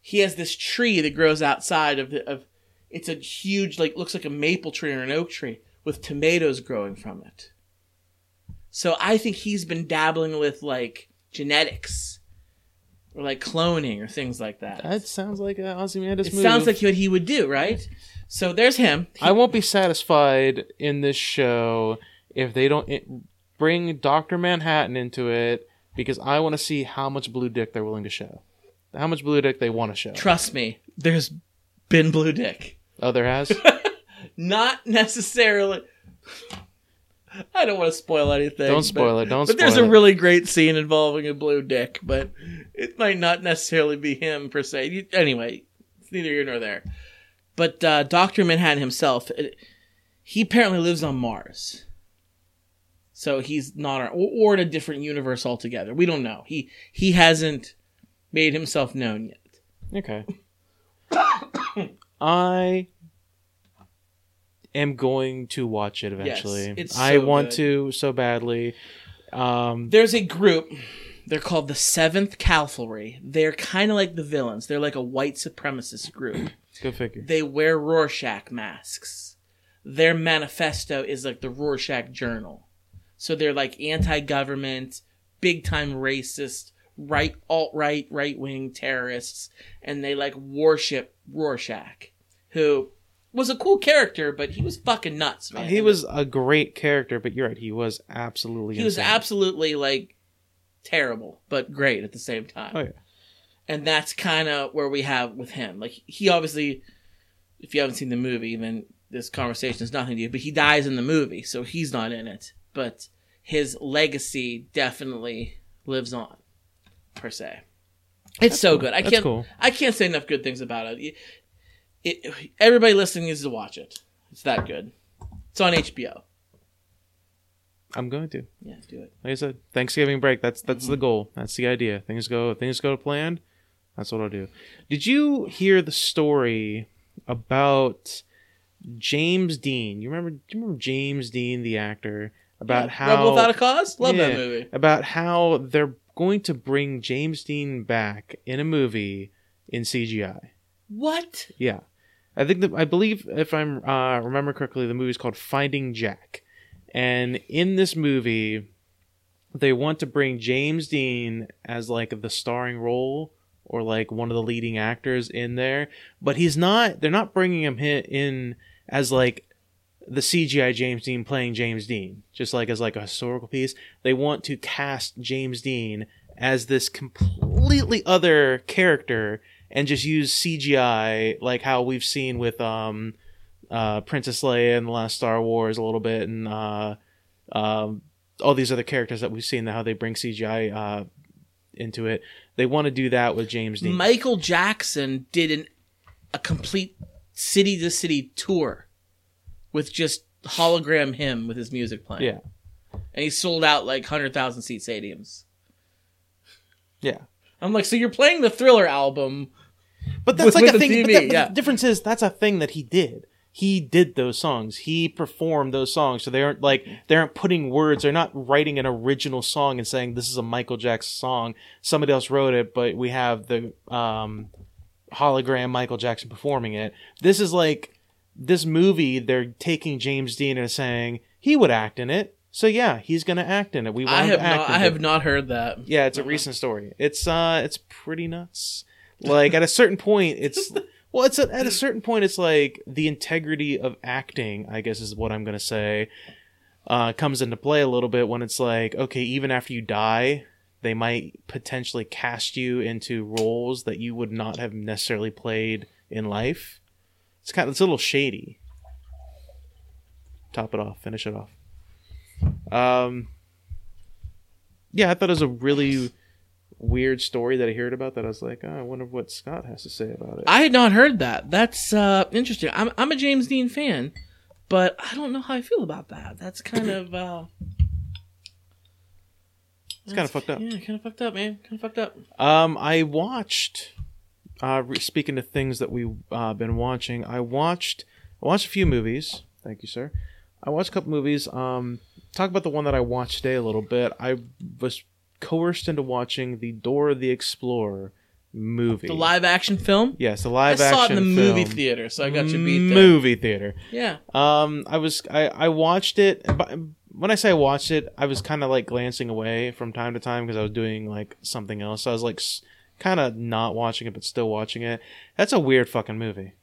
He has this tree that grows outside of the of it's a huge like looks like a maple tree or an oak tree with tomatoes growing from it. So I think he's been dabbling with like genetics or like cloning or things like that. that sounds like an Ozymandias it sounds like what he would do, right? So there's him. He- I won't be satisfied in this show if they don't eh, bring Doctor Manhattan into it because I want to see how much blue dick they're willing to show, how much blue dick they want to show. Trust me, there's been blue dick. Oh, there has. Not necessarily. I don't want to spoil anything. don't but- spoil it. Don't. But there's a it. really great scene involving a blue dick, but it might not necessarily be him per se. You- Anyway, it's neither here nor there. But uh, Doctor Manhattan himself, it- he apparently lives on Mars, so he's not, on, or, or in a different universe altogether. We don't know. He he hasn't made himself known yet. Okay. I am going to watch it eventually. it's I want good. to so badly. Um, There's a group. They're called the Seventh Kavalry. They're kind of like the villains. They're like a white supremacist group. go figure. they wear Rorschach masks. Their manifesto is like the Rorschach Journal. So they're like anti-government, big-time racist, right alt right right wing terrorists, and they like worship Rorschach, who was a cool character, but he was fucking nuts, man. He was a great character, but you're right. He was absolutely. he was absolutely like terrible, but great at the same time. Oh yeah. and that's kind of where we have with him. Like he obviously, if you haven't seen the movie, then this conversation is nothing to you. But he dies in the movie, so he's not in it. But his legacy definitely lives on, per se. It's so cool. good. I That's can't. cool. I can't say enough good things about it. It- Everybody listening needs to watch it. It's that good. It's on HBO. I'm going to. Yeah, do it. Like I said, Thanksgiving break. That's that's Mm-hmm. the goal. That's the idea. Things go things go to plan. That's what I'll do. Did you hear the story about James Dean? You remember? Do you remember James Dean, the actor? About Yeah. how Rebel Without a Cause. Love that movie. about how they're going to bring James Dean back in a movie in CGI. What? Yeah, I think that I believe if I'm uh, remember correctly, the movie's called Finding Jack, and in this movie, they want to bring James Dean as like the starring role or like one of the leading actors in there, but he's not. They're not bringing him in as like the CGI James Dean playing James Dean, just like as like a historical piece. They want to cast James Dean as this completely other character and just use CGI like how we've seen with um uh Princess Leia in the last Star Wars a little bit and uh um all these other characters that we've seen, how they bring CGI uh, into it. They want to do that with James Dean. Michael Jackson did an a complete city to city tour with just hologram him with his music playing. yeah, And he sold out like 100,000 seat stadiums. yeah. I'm like, so you're playing the Thriller album. But that's With- like with a thing. but TV, that- but yeah. The difference is that's a thing that he did. He did those songs. He performed those songs. So they aren't like they aren't putting words. They're not writing an original song and saying this is a Michael Jackson song. Somebody else wrote it, but we have the um, hologram Michael Jackson performing it. This is like this movie. They're taking James Dean and saying he would act in it. So yeah, he's gonna act in it. We want I have to act not, I it. have not heard that. Yeah, it's a recent story. It's uh it's pretty nuts. Like at a certain point it's well it's a, at a certain point it's like the integrity of acting, I guess is what I'm going to say, uh comes into play a little bit when it's like okay, even after you die, they might potentially cast you into roles that you would not have necessarily played in life. It's kind of it's a little shady. Top it off, finish it off. Um yeah, I thought it was a really weird story that I heard about that I was like, oh, I wonder what Scott has to say about it. I had not heard that. That's uh, interesting. I'm, I'm a James Dean fan, but I don't know how I feel about that. That's kind of. Uh, it's kind of fucked up. Yeah, kind of fucked up, man. Kind of fucked up. Um, I watched. Uh, re- speaking of things that we've uh, been watching, I watched. I watched a few movies. Thank you, sir. I watched a couple movies. Um, talk about the one that I watched today a little bit. I was coerced into watching the Dora the Explorer movie. The live action film. Yes, the live action. I saw it in the movie theater, so I got you beat there. Movie theater. Yeah. Um, I was I I watched it. When I say I watched it, I was kind of like glancing away from time to time because I was doing like something else. So I was like kind of not watching it, but still watching it. That's a weird fucking movie.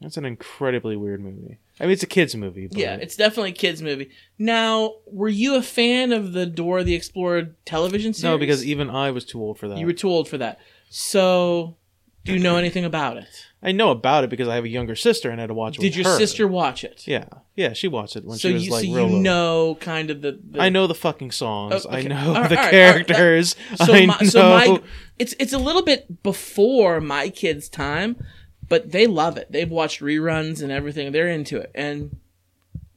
That's an incredibly weird movie. I mean, it's a kids movie. But Yeah, it's definitely a kids movie. Now, were you a fan of the Dora the Explorer television series? no, because even I was too old for that. you were too old for that. So, do you know anything about it? I know about it because I have a younger sister and I had to watch it. Did your her. sister watch it? Yeah, yeah, she watched it when so she was you, like so real you know kind of the. the I know the fucking songs. Oh, I know right, the right, all right. characters. So I my, know. so my it's it's a little bit before my kids' time, but they love it. They've watched reruns and everything. They're into it. And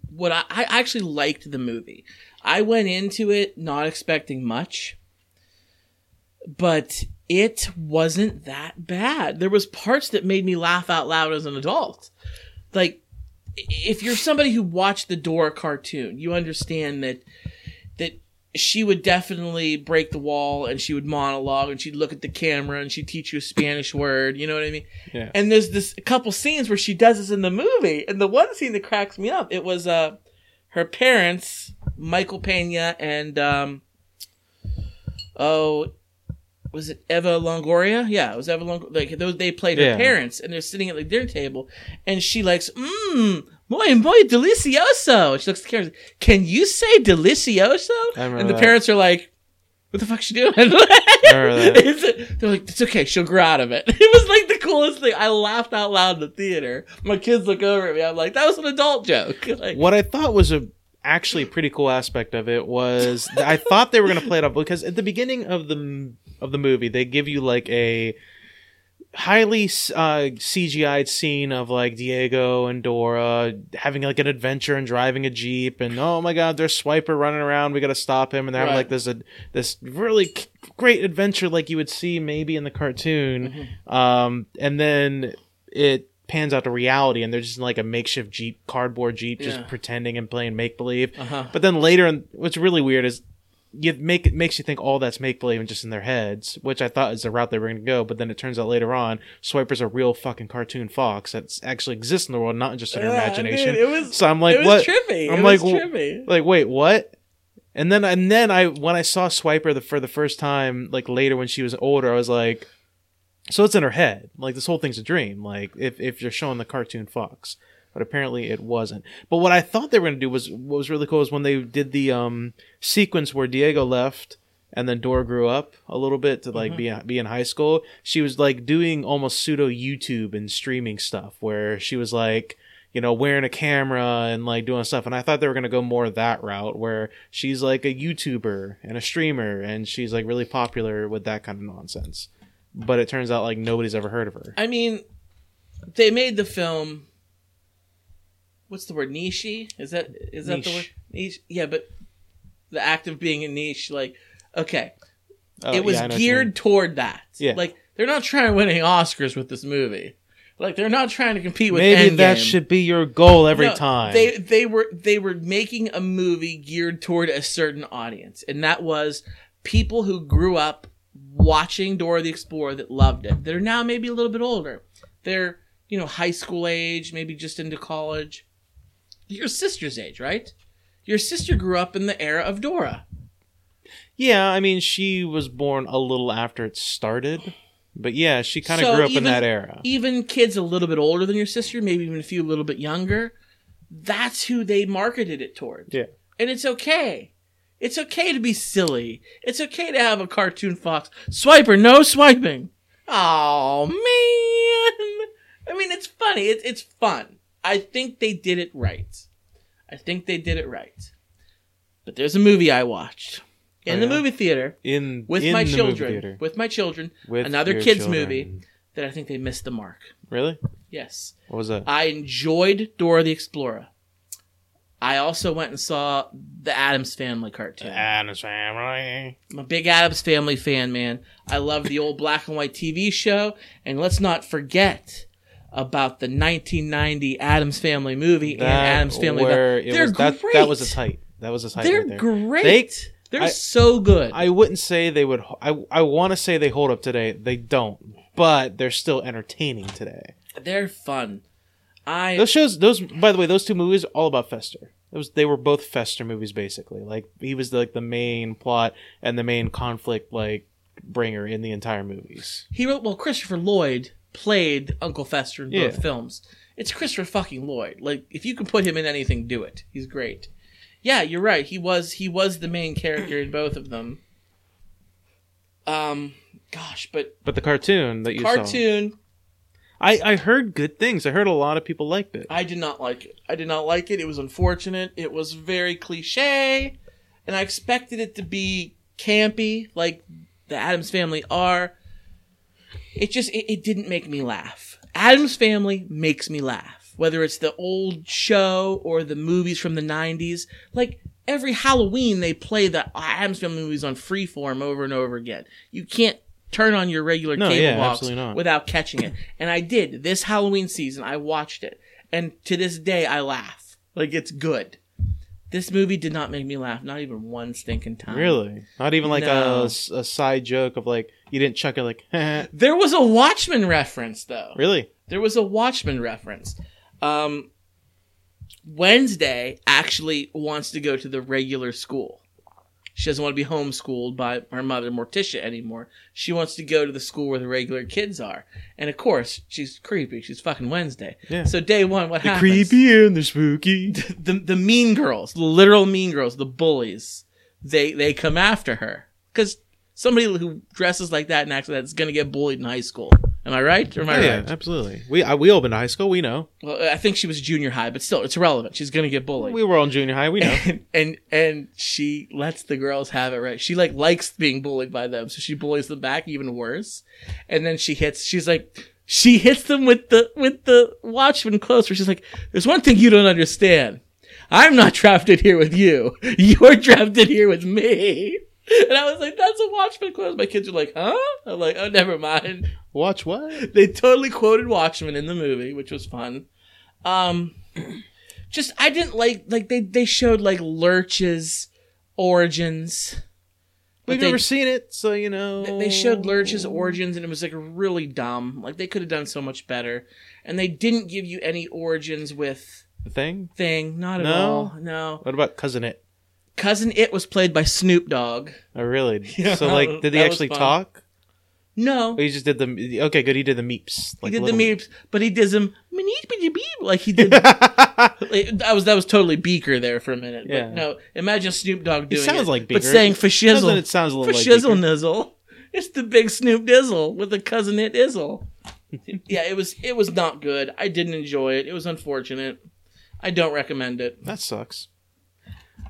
what I, I actually liked the movie. I went into it not expecting much, but it wasn't that bad. There was parts that made me laugh out loud as an adult. Like if you're somebody who watched the Dora cartoon, you understand that she would definitely break the wall and she would monologue and she'd look at the camera and she'd teach you a Spanish word. You know what I mean? Yeah. And there's this a couple scenes where she does this in the movie, and the one scene that cracks me up, it was uh her parents, Michael Pena and um oh was it Eva Longoria? Yeah, it was Eva Longoria. Like those, they played her Yeah. parents, and they're sitting at the dinner table, and she likes, mmm, muy muy delicioso. And she looks at the camera, can you say delicioso? And the that. parents are like, what the fuck's she doing? remember that. Is they're like, it's okay, she'll grow out of it. It was like the coolest thing. I laughed out loud in the theater. My kids look over at me. I'm like, that was an adult joke. Like, What I thought was a actually pretty cool aspect of it was I thought they were going to play it up because at the beginning of the of the movie they give you like a highly uh, CGI'd scene of like Diego and Dora having like an adventure and driving a jeep and oh my god there's Swiper running around we got to stop him and they're having Right. like this uh, this really c- great adventure like you would see maybe in the cartoon um, and then it pans out to reality and they're just in like a makeshift jeep cardboard jeep just Yeah. pretending and playing make believe Uh-huh. but then later and what's really weird is you make it makes you think all that's make believe and just in their heads which i thought is the route they were going to go but then it turns out later on swiper's a real fucking cartoon fox that actually exists in the world not just in Yeah, imagination. dude, it was- so i'm like it was what? trippy. i'm it like was trippy. like wait what? And then and then i when i saw swiper the, for the first time like later when she was older i was like so it's in her head. Like this whole thing's a dream. Like if, if you're showing the cartoon fox but apparently it wasn't but what i thought they were going to do was what was really cool is when they did the um sequence where diego left and then Dora grew up a little bit to like be be in high school. She was like doing almost pseudo YouTube and streaming stuff where she was like, you know, wearing a camera and like doing stuff. And I thought they were gonna go more that route where she's like a YouTuber and a streamer and she's like really popular with that kind of nonsense. But it turns out like nobody's ever heard of her. I mean, they made the film. What's the word? Niche? Is that is that the word? Niche. Yeah, but the act of being a niche, like, okay, Oh, it was yeah, I know what you geared toward that. Yeah. like they're not trying to win any Oscars with this movie. Like they're not trying to compete with. Maybe that should be your goal every No, time. They they were they were making a movie geared toward a certain audience, and that was people who grew up watching Dora the Explorer that loved it. That are now maybe a little bit older. They're you know high school age, maybe just into college. Your sister's age, right? Your sister grew up in the era of Dora. Yeah, I mean, she was born a little after it started, but yeah, she kind of So grew up even- in that era. Even kids a little bit older than your sister, maybe even a few a little bit younger, that's who they marketed it toward. Yeah. And it's okay. It's okay to be silly. It's okay to have a cartoon fox. Swiper, no swiping. Oh man. I mean, it's funny. It's it's fun. I think they did it right. I think they did it right. But there's a movie I watched in Oh, the movie theater In with in my the children. With my children. With another kids children. movie. That I think they missed the mark. Really? Yes. What was that? I enjoyed Dora the Explorer. I also went and saw the Addams Family cartoon. Addams Family. I'm a big Addams Family fan, man. I love the old black and white TV show, and let's not forget about the 1990 Addams Family movie and Addams Family. where They're was, that, great. that was a tight. That was a tight. They're right there. great. They- They're I- so good. I wouldn't say they would. I I want to say they hold up today. They don't, but they're still entertaining today. They're fun. I Those shows, those by the way, those two movies are all about Fester. It was they were both Fester movies basically. Like he was like the main plot and the main conflict like bringer in the entire movies. he wrote well. Christopher Lloyd played Uncle Fester in both Yeah. films. It's Christopher fucking Lloyd. Like if you can put him in anything, do it. He's great. Yeah, you're right. He was he was the main character in both of them. Um, gosh, but But the cartoon that you saw, cartoon, I I heard good things. I heard a lot of people liked it. I did not like it. I did not like it. It was unfortunate. It was very cliche, and I expected it to be campy, like the Addams Family are. It just it, it didn't make me laugh. Addams Family makes me laugh, whether it's the old show or the movies from the '90s. Like every Halloween, they play the Addams Family movies on Freeform over and over again. You can't turn on your regular No, cable yeah, box without catching it. And I did this Halloween season. I watched it, and to this day, I laugh. Like it's good. This movie did not make me laugh, not even one stinking time. Really, not even like No. a, a side joke of like you didn't chuck it like There was a Watchmen reference though. really. There was a Watchmen reference. Um, Wednesday actually wants to go to the regular school. She doesn't want to be homeschooled by her mother, Morticia, anymore. She wants to go to the school where the regular kids are. And of course, she's creepy. She's fucking Wednesday. Yeah. So day one, what The happens? creepy and the spooky. the the mean girls, the literal mean girls, the bullies, they they come after her because somebody who dresses like that and acts like that is going to get bullied in high school. Am I right? Or am I Oh, yeah, right? absolutely. We I, we all been to high school. We know. Well, I think she was junior high, but still, it's irrelevant. She's going to get bullied. We were all in junior high. We know. and, and and she lets the girls have it right. She like likes being bullied by them, so she bullies them back even worse. And then she hits. She's like, she hits them with the with the Watchman close. Where she's like, "There's one thing you don't understand. I'm not drafted here with you. You're drafted here with me." And I was like, "That's a Watchman quote. My kids are like, "Huh?" I'm like, "Oh, never mind." Watch what? They totally quoted Watchmen in the movie, which was fun. Um, just I didn't like like they they showed like Lurch's origins. We've they, never seen it, so you know. they showed Lurch's origins and it was like really dumb. Like they could have done so much better. And they didn't give you any origins with the thing. Thing. Not at No? all. No. What about cousin it? Cousin It was played by Snoop Dogg. Oh, really? Yeah, so like, did he that was actually fun. talk? No. Or he just did the. Okay, good. He did the meeps. He Like did little- the memes, but he did them like he did Like, that was that was totally Beaker there for a minute. But Yeah. no, imagine Snoop Dogg doing sounds it, like but saying for Doesn't shizzle, it sounds a for little like shizzle Beaker? nizzle. It's the big Snoop Dizzle with the cousin it Izzle. yeah, it was it was not good. I didn't enjoy it. It was unfortunate. I don't recommend it. That sucks.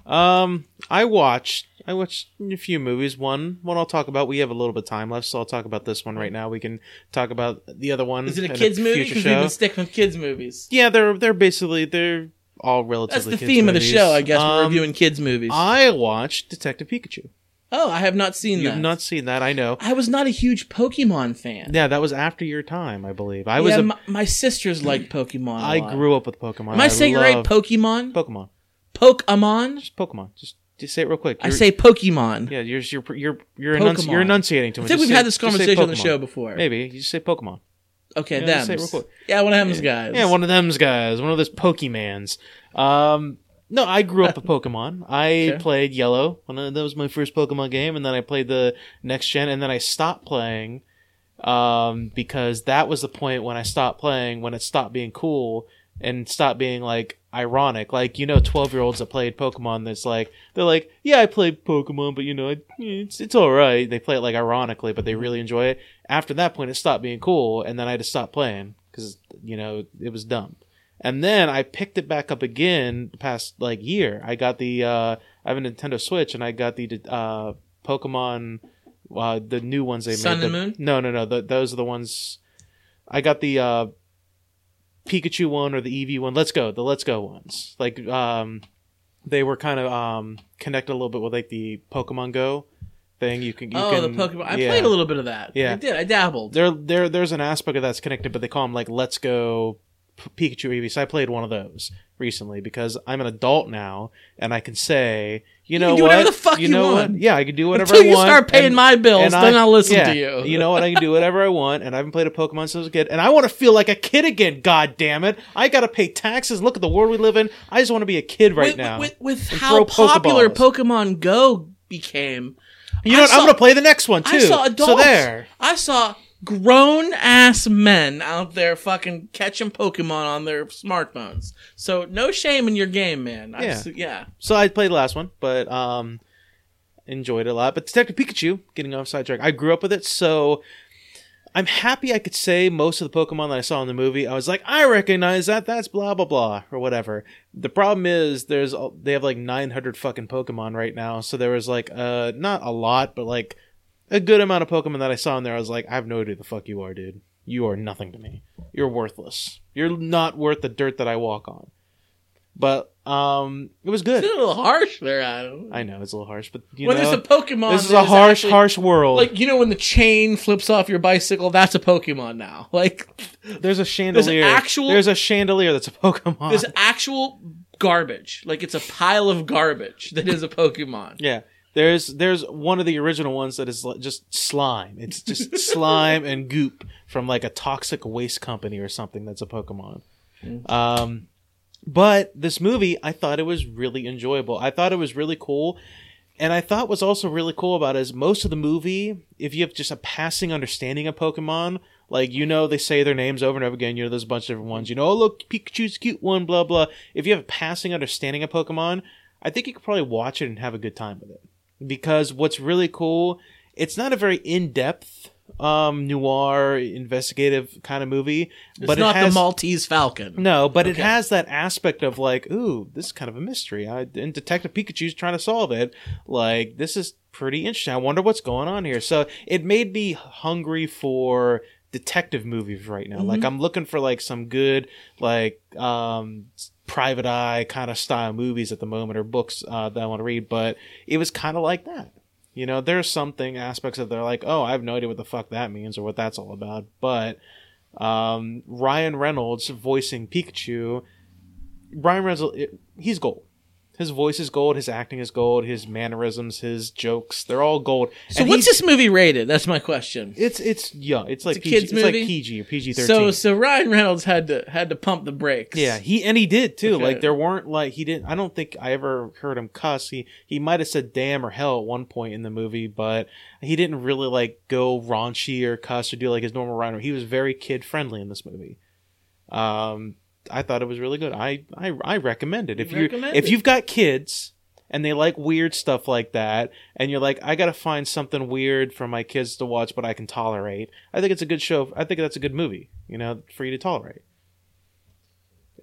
Um, I watched I watched a few movies. One one I'll talk about. We have a little bit of time left, so I'll talk about this one right now. We can talk about the other one. Is it a kids movie? future Because we've been sticking with kids movies. Yeah, they're they're basically they're all relatively. That's the theme of the show, I guess. we're Um, reviewing kids movies. I watched Detective Pikachu. oh, I have not seen You've that. not seen that, I know. I was not a huge Pokemon fan. Yeah, that was after your time, I believe. I was. yeah, a, my, my sisters liked Pokemon. I I grew up with Pokemon. Am I saying it right? Pokemon? Pokemon. Pokemon? Just Pokemon. Just just say it real quick. I You're- say Pokemon. Yeah, you're you're you're you're, enunci- you're enunciating too much. I think Just we've say- had this conversation on the show before. Maybe you just say Pokemon. Okay, Yeah, them. just say it real quick. Yeah, one of them's guys. Yeah, one of them's guys, one of those Pokemans. Um, no, I grew up with Pokemon. I Okay. played Yellow. One of that was my first Pokemon game, and then I played the next gen, and then I stopped playing um, because that was the point when I stopped playing when it stopped being cool and stop being like ironic. Like you know, twelve year olds that played Pokemon. That's like they're like, yeah, I played Pokemon, but you know, it's it's all right. They play it like ironically, but they really enjoy it. After that point, it stopped being cool, and then I just stopped playing because you know it was dumb. And then I picked it back up again the past like year. I got the uh, I have a Nintendo Switch, and I got the uh, Pokemon, uh, the new ones they Sun made. and the- Moon? No, no, no. The, those are the ones. I got the uh, Pikachu one or the Eevee one. Let's go. The Let's Go ones. Like um, they were kind of um connected a little bit with like the Pokemon Go thing. You can you oh, can, the Pokemon. I yeah. played a little bit of that. Yeah. I did. I dabbled. There, there, there's an aspect of that's connected, but they call them like "Let's Go Pikachu Eevee." So I played one of those recently because I'm an adult now, and I can say, you know can do what, whatever the fuck you know want. what, yeah, I can do whatever Until I you want. start paying and- my bills, and then I, I'll listen yeah, to you. You know what? I can do whatever I want, and I haven't played a Pokemon since I was a kid, and I want to feel like a kid again. God damn it! I gotta pay taxes. Look at the world we live in. I just want to be a kid right with, now. With, with how popular Pokeballs. Pokemon Go became, you know I what? I'm gonna play the next one too. I saw adults. So there. I saw grown ass men out there fucking catching Pokemon on their smartphones. So no shame in your game, man. I've Yeah. se- yeah. So I played the last one, but um, enjoyed it a lot. But Detective Pikachu, getting off sidetrack, I grew up with it, so I'm happy I could say most of the Pokemon that I saw in the movie. I was like, I recognize that. That's blah blah blah or whatever. The problem is, there's they have like 900 fucking Pokemon right now, so there was like uh not a lot, but like a good amount of Pokemon that I saw in there. I was like, I have no idea who the fuck you are, dude. You are nothing to me. You're worthless. You're not worth the dirt that I walk on. But um, it was good. It's a little harsh there, Adam. I know it's a little harsh, but you when know, there's a Pokemon, this is a harsh, actually- harsh world. Like you know when the chain flips off your bicycle, that's a Pokemon now. Like there's a chandelier. There's actual- There's a chandelier that's a Pokemon. there's actual garbage. Like it's a pile of garbage that is a Pokemon. yeah. There's there's one of the original ones that is just slime. It's just slime and goop from like a toxic waste company or something. That's a Pokemon. Mm. Um, but this movie, I thought it was really enjoyable. I thought it was really cool. And I thought what's also really cool about it is most of the movie, if you have just a passing understanding of Pokemon, like you know they say their names over and over again, you know there's a bunch of different ones. You know, oh look, Pikachu's cute one, blah blah. If you have a passing understanding of Pokemon, I think you could probably watch it and have a good time with it. Because what's really cool, it's not a very in-depth um noir investigative kind of movie, It's but not it has the Maltese Falcon. no, but it has that aspect of like, ooh, this is kind of a mystery. I, and Detective Pikachu's trying to solve it. Like, this is pretty interesting. I wonder what's going on here. So it made me hungry for detective movies right now. Like, I'm looking for like some good, like, um, private eye kind of style movies at the moment or books uh, that I want to read. But it was kind of like that. You know, there's something aspects of they're like, oh, I have no idea what the fuck that means or what that's all about. But um, Ryan Reynolds voicing Pikachu. Ryan Reynolds, he's gold. His voice is gold. His acting is gold. His mannerisms, his jokes—they're all gold. So And what's this movie rated? That's my question. It's it's young. It's like PG, kid's it's movie? like PG or PG thirteen. so so Ryan Reynolds had to had to pump the brakes. yeah, he and he did too. Okay. Like there weren't like he didn't. I don't think I ever heard him cuss. He he might have said damn or hell at one point in the movie, but he didn't really like go raunchy or cuss or do like his normal Ryan. He was very kid friendly in this movie. Um, I thought it was really good. I I, I recommend it if you Recommend if it. you've got kids and they like weird stuff like that, and you're like, I gotta find something weird for my kids to watch, but I can tolerate. I think it's a good show. I think that's a good movie. You know, for you to tolerate.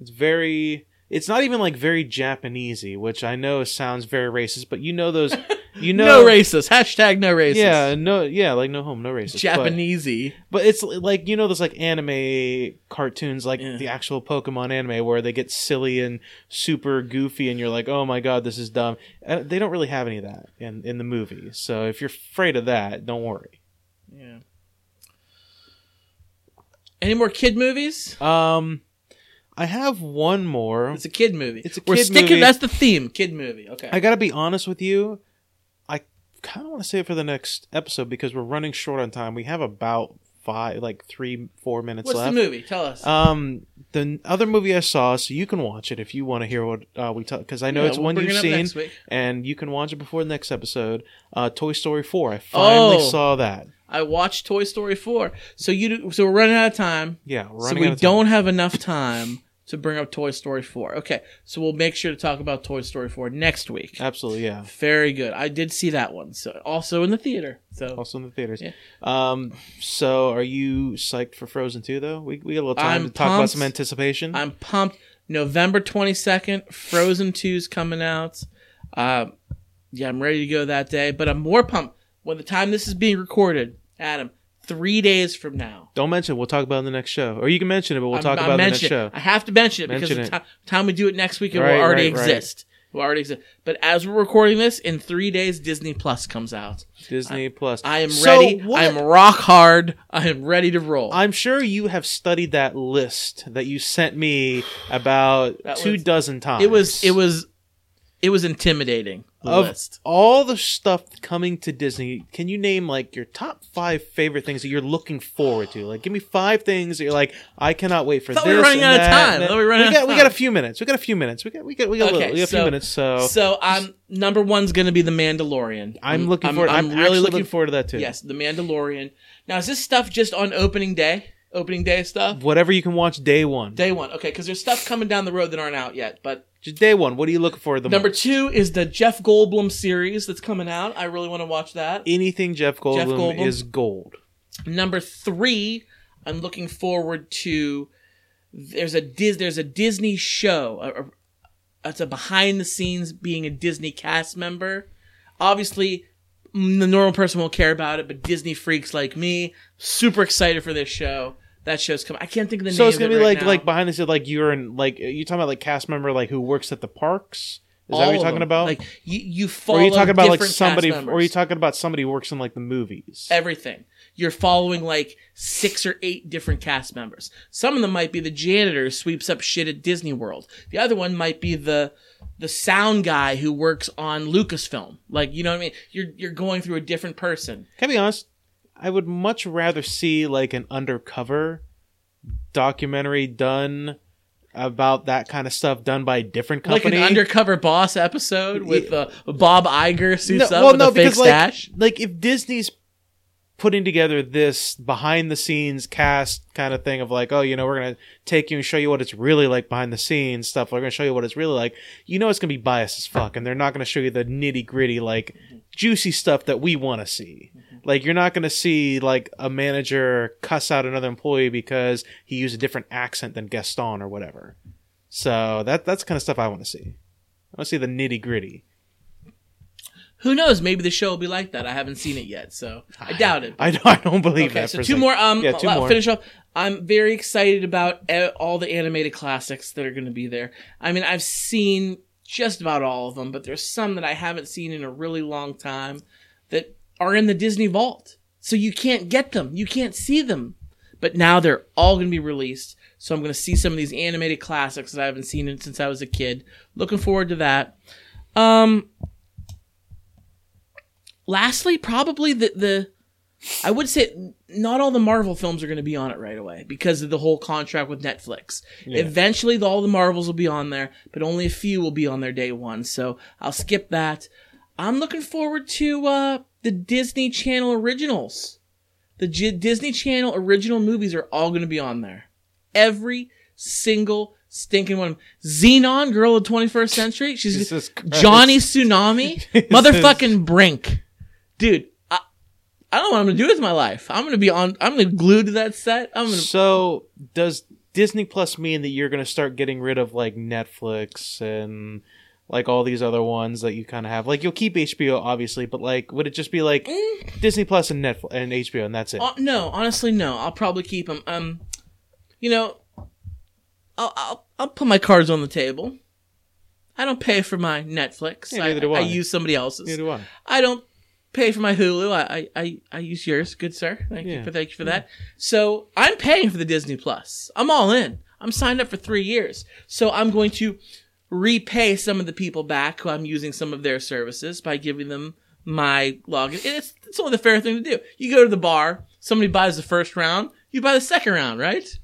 It's very. it's not even like very Japanesey, which I know sounds very racist, but you know those, you know, no racist. Hashtag no racist. Yeah, no, yeah, like no home, no racist. Japanesey. But it's like you know those like anime cartoons, like Yeah. the actual Pokemon anime, where they get silly and super goofy, and you're like, oh my god, this is dumb. Uh, they don't really have any of that in in the movie. So if you're afraid of that, don't worry. Yeah. Any more kid movies? Um, I have one more. It's a kid movie. It's a We're kid sticking. movie. That's the theme. Kid movie. Okay. I gotta be honest with you. I kind of want to save it for the next episode because we're running short on time. We have about five, like three, four minutes What's left. the movie? Tell us. Um, the other movie I saw, so you can watch it if you want to hear what uh, we talk, because I know Yeah, it's we'll one you've seen, and you can watch it before the next episode. Uh, Toy Story Four. I finally Oh. saw that. I watched Toy Story four. So you do, so we're running out of time. Yeah, So running we out of time. don't have enough time to bring up Toy Story four. Okay. So we'll make sure to talk about Toy Story four next week. absolutely yeah. Very good. I did see that one. So also in the theater. So Also in the theaters. Yeah. Um, so are you psyched for Frozen Two though? We we got a little time I'm to talk about some anticipation. I'm pumped. November 22nd, Frozen 2's coming out. Uh, yeah, I'm ready to go that day, but I'm more pumped when the time this is being recorded, Adam, three days from now. don't mention. it. We'll talk about it in the next show, or you can mention it, but we'll I'm- talk I'm about it in the next show. I have to mention it Mention because it. the ti- time we do it next week, it Right, will already right, right. exist. It will already exist. But as we're recording this, in three days, Disney Plus comes out. Disney Plus. I am So ready. what- I am rock hard. I am ready to roll. I'm sure you have studied that list that you sent me about two was- dozen times. it was. It was. It was intimidating. Of list. all the stuff coming to Disney. Can you name like your top five favorite things that you're looking forward to? Like, give me five things that you're like, I cannot wait for Thought this. we were running and out of that, time. and that. Thought we were running we out got of we got a time. few minutes. We got a few minutes. We got we got we got, a little, we got a few minutes. So, So um, number one's going to be the Mandalorian. I'm looking forward. I'm, really looking forward to that too. Yes, the Mandalorian. Now, is this stuff just on opening day? Opening day stuff? Whatever you can watch day one. Day one. Okay, because there's stuff coming down the road that aren't out yet. But Just day one. What are you looking for the number most? two is the Jeff Goldblum series that's coming out. I really want to watch that. Anything Jeff Goldblum, Goldblum? is gold. Number three, I'm looking forward to. There's a Dis. There's a Disney show. A, a- it's a behind the scenes being a Disney cast member. Obviously, the normal person won't care about it, but Disney freaks like me, super excited for this show. That show's coming. I can't think of the So name. So it's gonna be it like right like now. behind the scenes, like you're in like you talking about like cast member like who works at the parks. Is All that what you're talking about? Like you, you or follow. are you talking about like somebody? Or are you talking about somebody who works in like the movies? everything. You're following like six or eight different cast members. Some of them might be the janitor who sweeps up shit at Disney World. The other one might be the the sound guy who works on Lucasfilm. Like, you know what I mean? You're you're going through a different person. Can I be honest? I would much rather see like an undercover documentary done about that kind of stuff done by a different company. Like an undercover boss episode with uh, Bob Iger suits no, up well, with no, a fake because like, stash. like if Disney's putting together this behind the scenes cast kind of thing of like, oh, you know, we're gonna take you and show you what it's really like behind the scenes stuff. We're gonna show you what it's really like. You know, it's gonna be biased as fuck, and they're not gonna show you the nitty gritty like juicy stuff that we want to see. Like you're not gonna see like a manager cuss out another employee because he used a different accent than Gaston or whatever. So that that's kind of stuff I want to see. I want to see the nitty gritty. Who knows? Maybe the show will be like that. I haven't seen it yet, so I doubt it. I don't, I don't believe Okay, that. so a more. Um, Yeah, two I'll more. finish up. I'm very excited about uh, all the animated classics that are going to be there. I mean, I've seen just about all of them, but there's some that I haven't seen in a really long time that are in the Disney Vault. So you can't get them. You can't see them. But now they're all going to be released. So I'm going to see some of these animated classics that I haven't seen since I was a kid. Looking forward to that. Um, lastly, probably the the I would say not all the Marvel films are going to be on it right away because of the whole contract with Netflix. Yeah. Eventually, all the Marvels will be on there, but only a few will be on their day one. So I'll skip that. I'm looking forward to uh, the Disney Channel originals. The G- Disney Channel original movies are all going to be on there. Every single stinking one. Zenon, Girl of the 21st Century. She's Johnny Tsunami, motherfucking Brink, dude. I, I don't know what I'm gonna do with my life. I'm gonna be on. I'm gonna glued to that set. I'm gonna. So does Disney Plus mean that you're going to start getting rid of like Netflix and like all these other ones that you kind of have? Like you'll keep HBO obviously, but like would it just be like Disney Plus and Netflix and HBO and that's it? Uh, no, honestly, no. I'll probably keep them. Um, you know, I'll I'll, I'll put my cards on the table. I don't pay for my Netflix. Yeah, I, neither do I I. use somebody else's. Neither do I. I don't pay for my Hulu. I I, I, use yours, good sir. Thank Yeah. you for thank you for that. So I'm paying for the Disney Plus. I'm all in. I'm signed up for three years. So I'm going to repay some of the people back who I'm using some of their services by giving them my login. It's it's only the fair thing to do. You go to the bar, somebody buys the first round, you buy the second round, right? It's-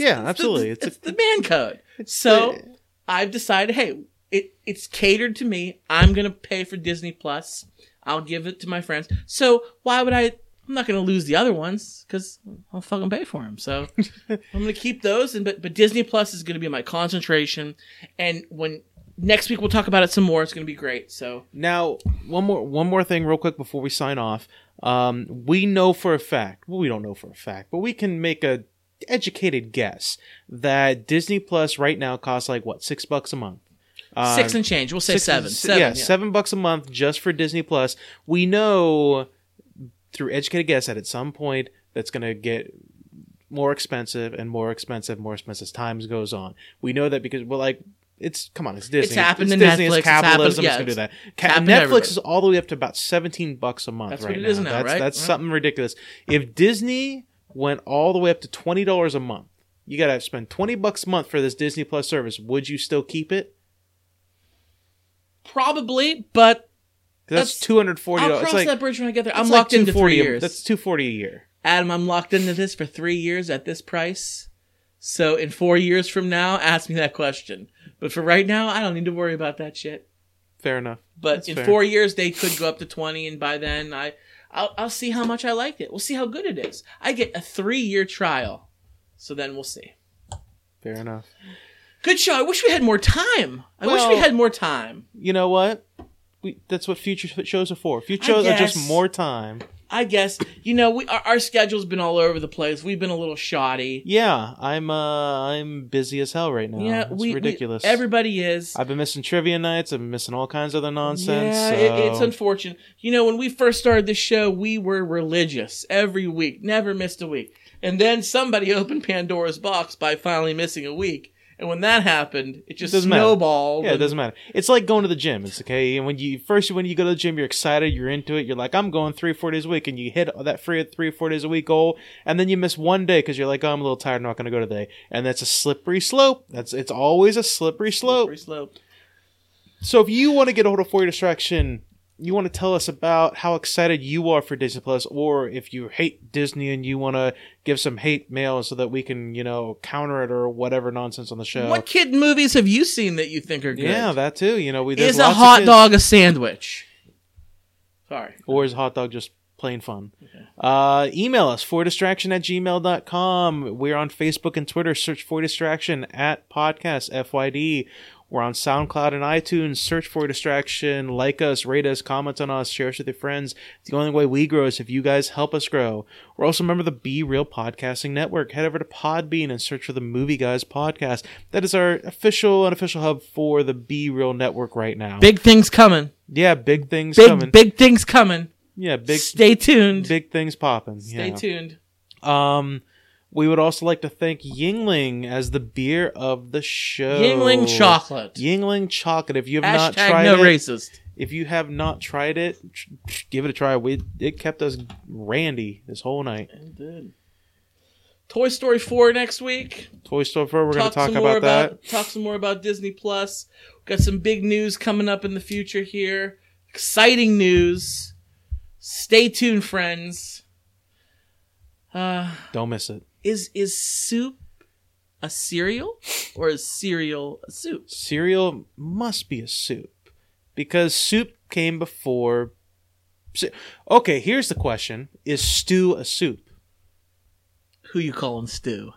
Yeah, it's absolutely. The, It's it's, a- the man code. so the- I've decided, hey, it it's catered to me. I'm gonna pay for Disney Plus. I'll give it to my friends. So why would I? I'm not gonna lose the other ones because I'll fucking pay for them. So I'm gonna keep those. And but but Disney Plus is gonna be my concentration. And when next week we'll talk about it some more. It's gonna be great. So Now, one more one more thing, real quick, before we sign off. Um, we know for a fact. Well, we don't know for a fact, but we can make a educated guess that Disney Plus right now costs like what six bucks a month. Uh, six and change. We'll say six- seven. Seven. yeah, yeah. seven bucks a month just for Disney Plus. We know through educated guess that at some point that's going to get more expensive and more expensive, more expensive as time goes on. We know that because well, like it's come on, it's Disney. It's happened it's to Disney. Netflix, It's it's happened- capitalism. yeah, it's going to do that. Ca- Netflix is all the way up to about seventeen bucks a month That's right now. now, that's right? that's something ridiculous. If Disney went all the way up to twenty dollars a month, you got to spend twenty bucks a month for this Disney Plus service. Would you still keep it? Probably, but That's, That's- two hundred forty I'll cross like, that bridge when I get there. I'm like locked into 240 three years. That's two forty a year. Adam, I'm locked into this for three years at this price. So in four years from now, ask me that question. But for right now, I don't need to worry about that shit. Fair enough. But That's in fair. four years, they could go up to twenty, and by then, I I'll, I'll see how much I liked it. We'll see how good it is. I get a three year trial, so then we'll see. Fair enough. Good show. I wish we had more time. I wish we had more time. You know what? We, that's what future shows are for. Future shows are just more time. I guess you know we our, our schedule's been all over the place. We've been a little shoddy. Yeah, I'm uh I'm busy as hell right now. yeah, it's we we- ridiculous. everybody is. I've been missing trivia nights. I've been missing all kinds of other nonsense. Yeah, so- it, it's unfortunate. You know, when we first started this show, we were religious every week, never missed a week. And then somebody opened Pandora's box by finally missing a week. And when that happened, it just matter. snowballed. yeah, it doesn't matter. It's like going to the gym. It's okay. And when you first when you go to the gym, you're excited, you're into it. You're like, I'm going three, four days a week, and you hit that free three, four days a week goal, and then you miss one day because you're like, oh, I'm a little tired, I'm not going to go today, and that's a slippery slope. That's it's always a slippery slope. Slippery slope. So if you want to get a hold of For Your Distraction, you want to tell us about how excited you are for Disney Plus, or if you hate Disney and you want to give some hate mail so that we can, you know, counter it or whatever nonsense on the show. What kid movies have you seen that you think are good? Yeah, that too. You know, we there's Is a hot dog a sandwich? Sorry. or is hot dog just plain fun? Uh, email us for distraction at gmail.com. We're on Facebook and Twitter. Search for distraction at podcast FYD. We're on SoundCloud and iTunes. Search for distraction. Like us, rate us, comment on us, share us with your friends. The only way we grow is if you guys help us grow. We're also a member of the Be Real Podcasting Network. Head over to Podbean and search for the Movie Guys podcast. That is our official unofficial hub for the Be Real Network right now. Big things coming. yeah, big things Big coming. big things coming. yeah, big Stay tuned. big things popping. Stay yeah. tuned. Um, we would also like to thank Yuengling as the beer of the show. Yuengling chocolate. Yuengling chocolate. If you have not Hashtag tried no it, racist. if you have not tried it, tr- tr- give it a try. We it kept us randy this whole night. It did. Toy Story 4 next week. Toy Story 4, we're going to talk some more about that. Talk some more about Disney Plus. We've Got some big news coming up in the future here. Exciting news. Stay tuned, friends. Uh, Don't miss it. Is is soup a cereal or is cereal a soup? Cereal must be a soup because soup came before. Okay, here's the question: Is stew a soup? Who you calling stew?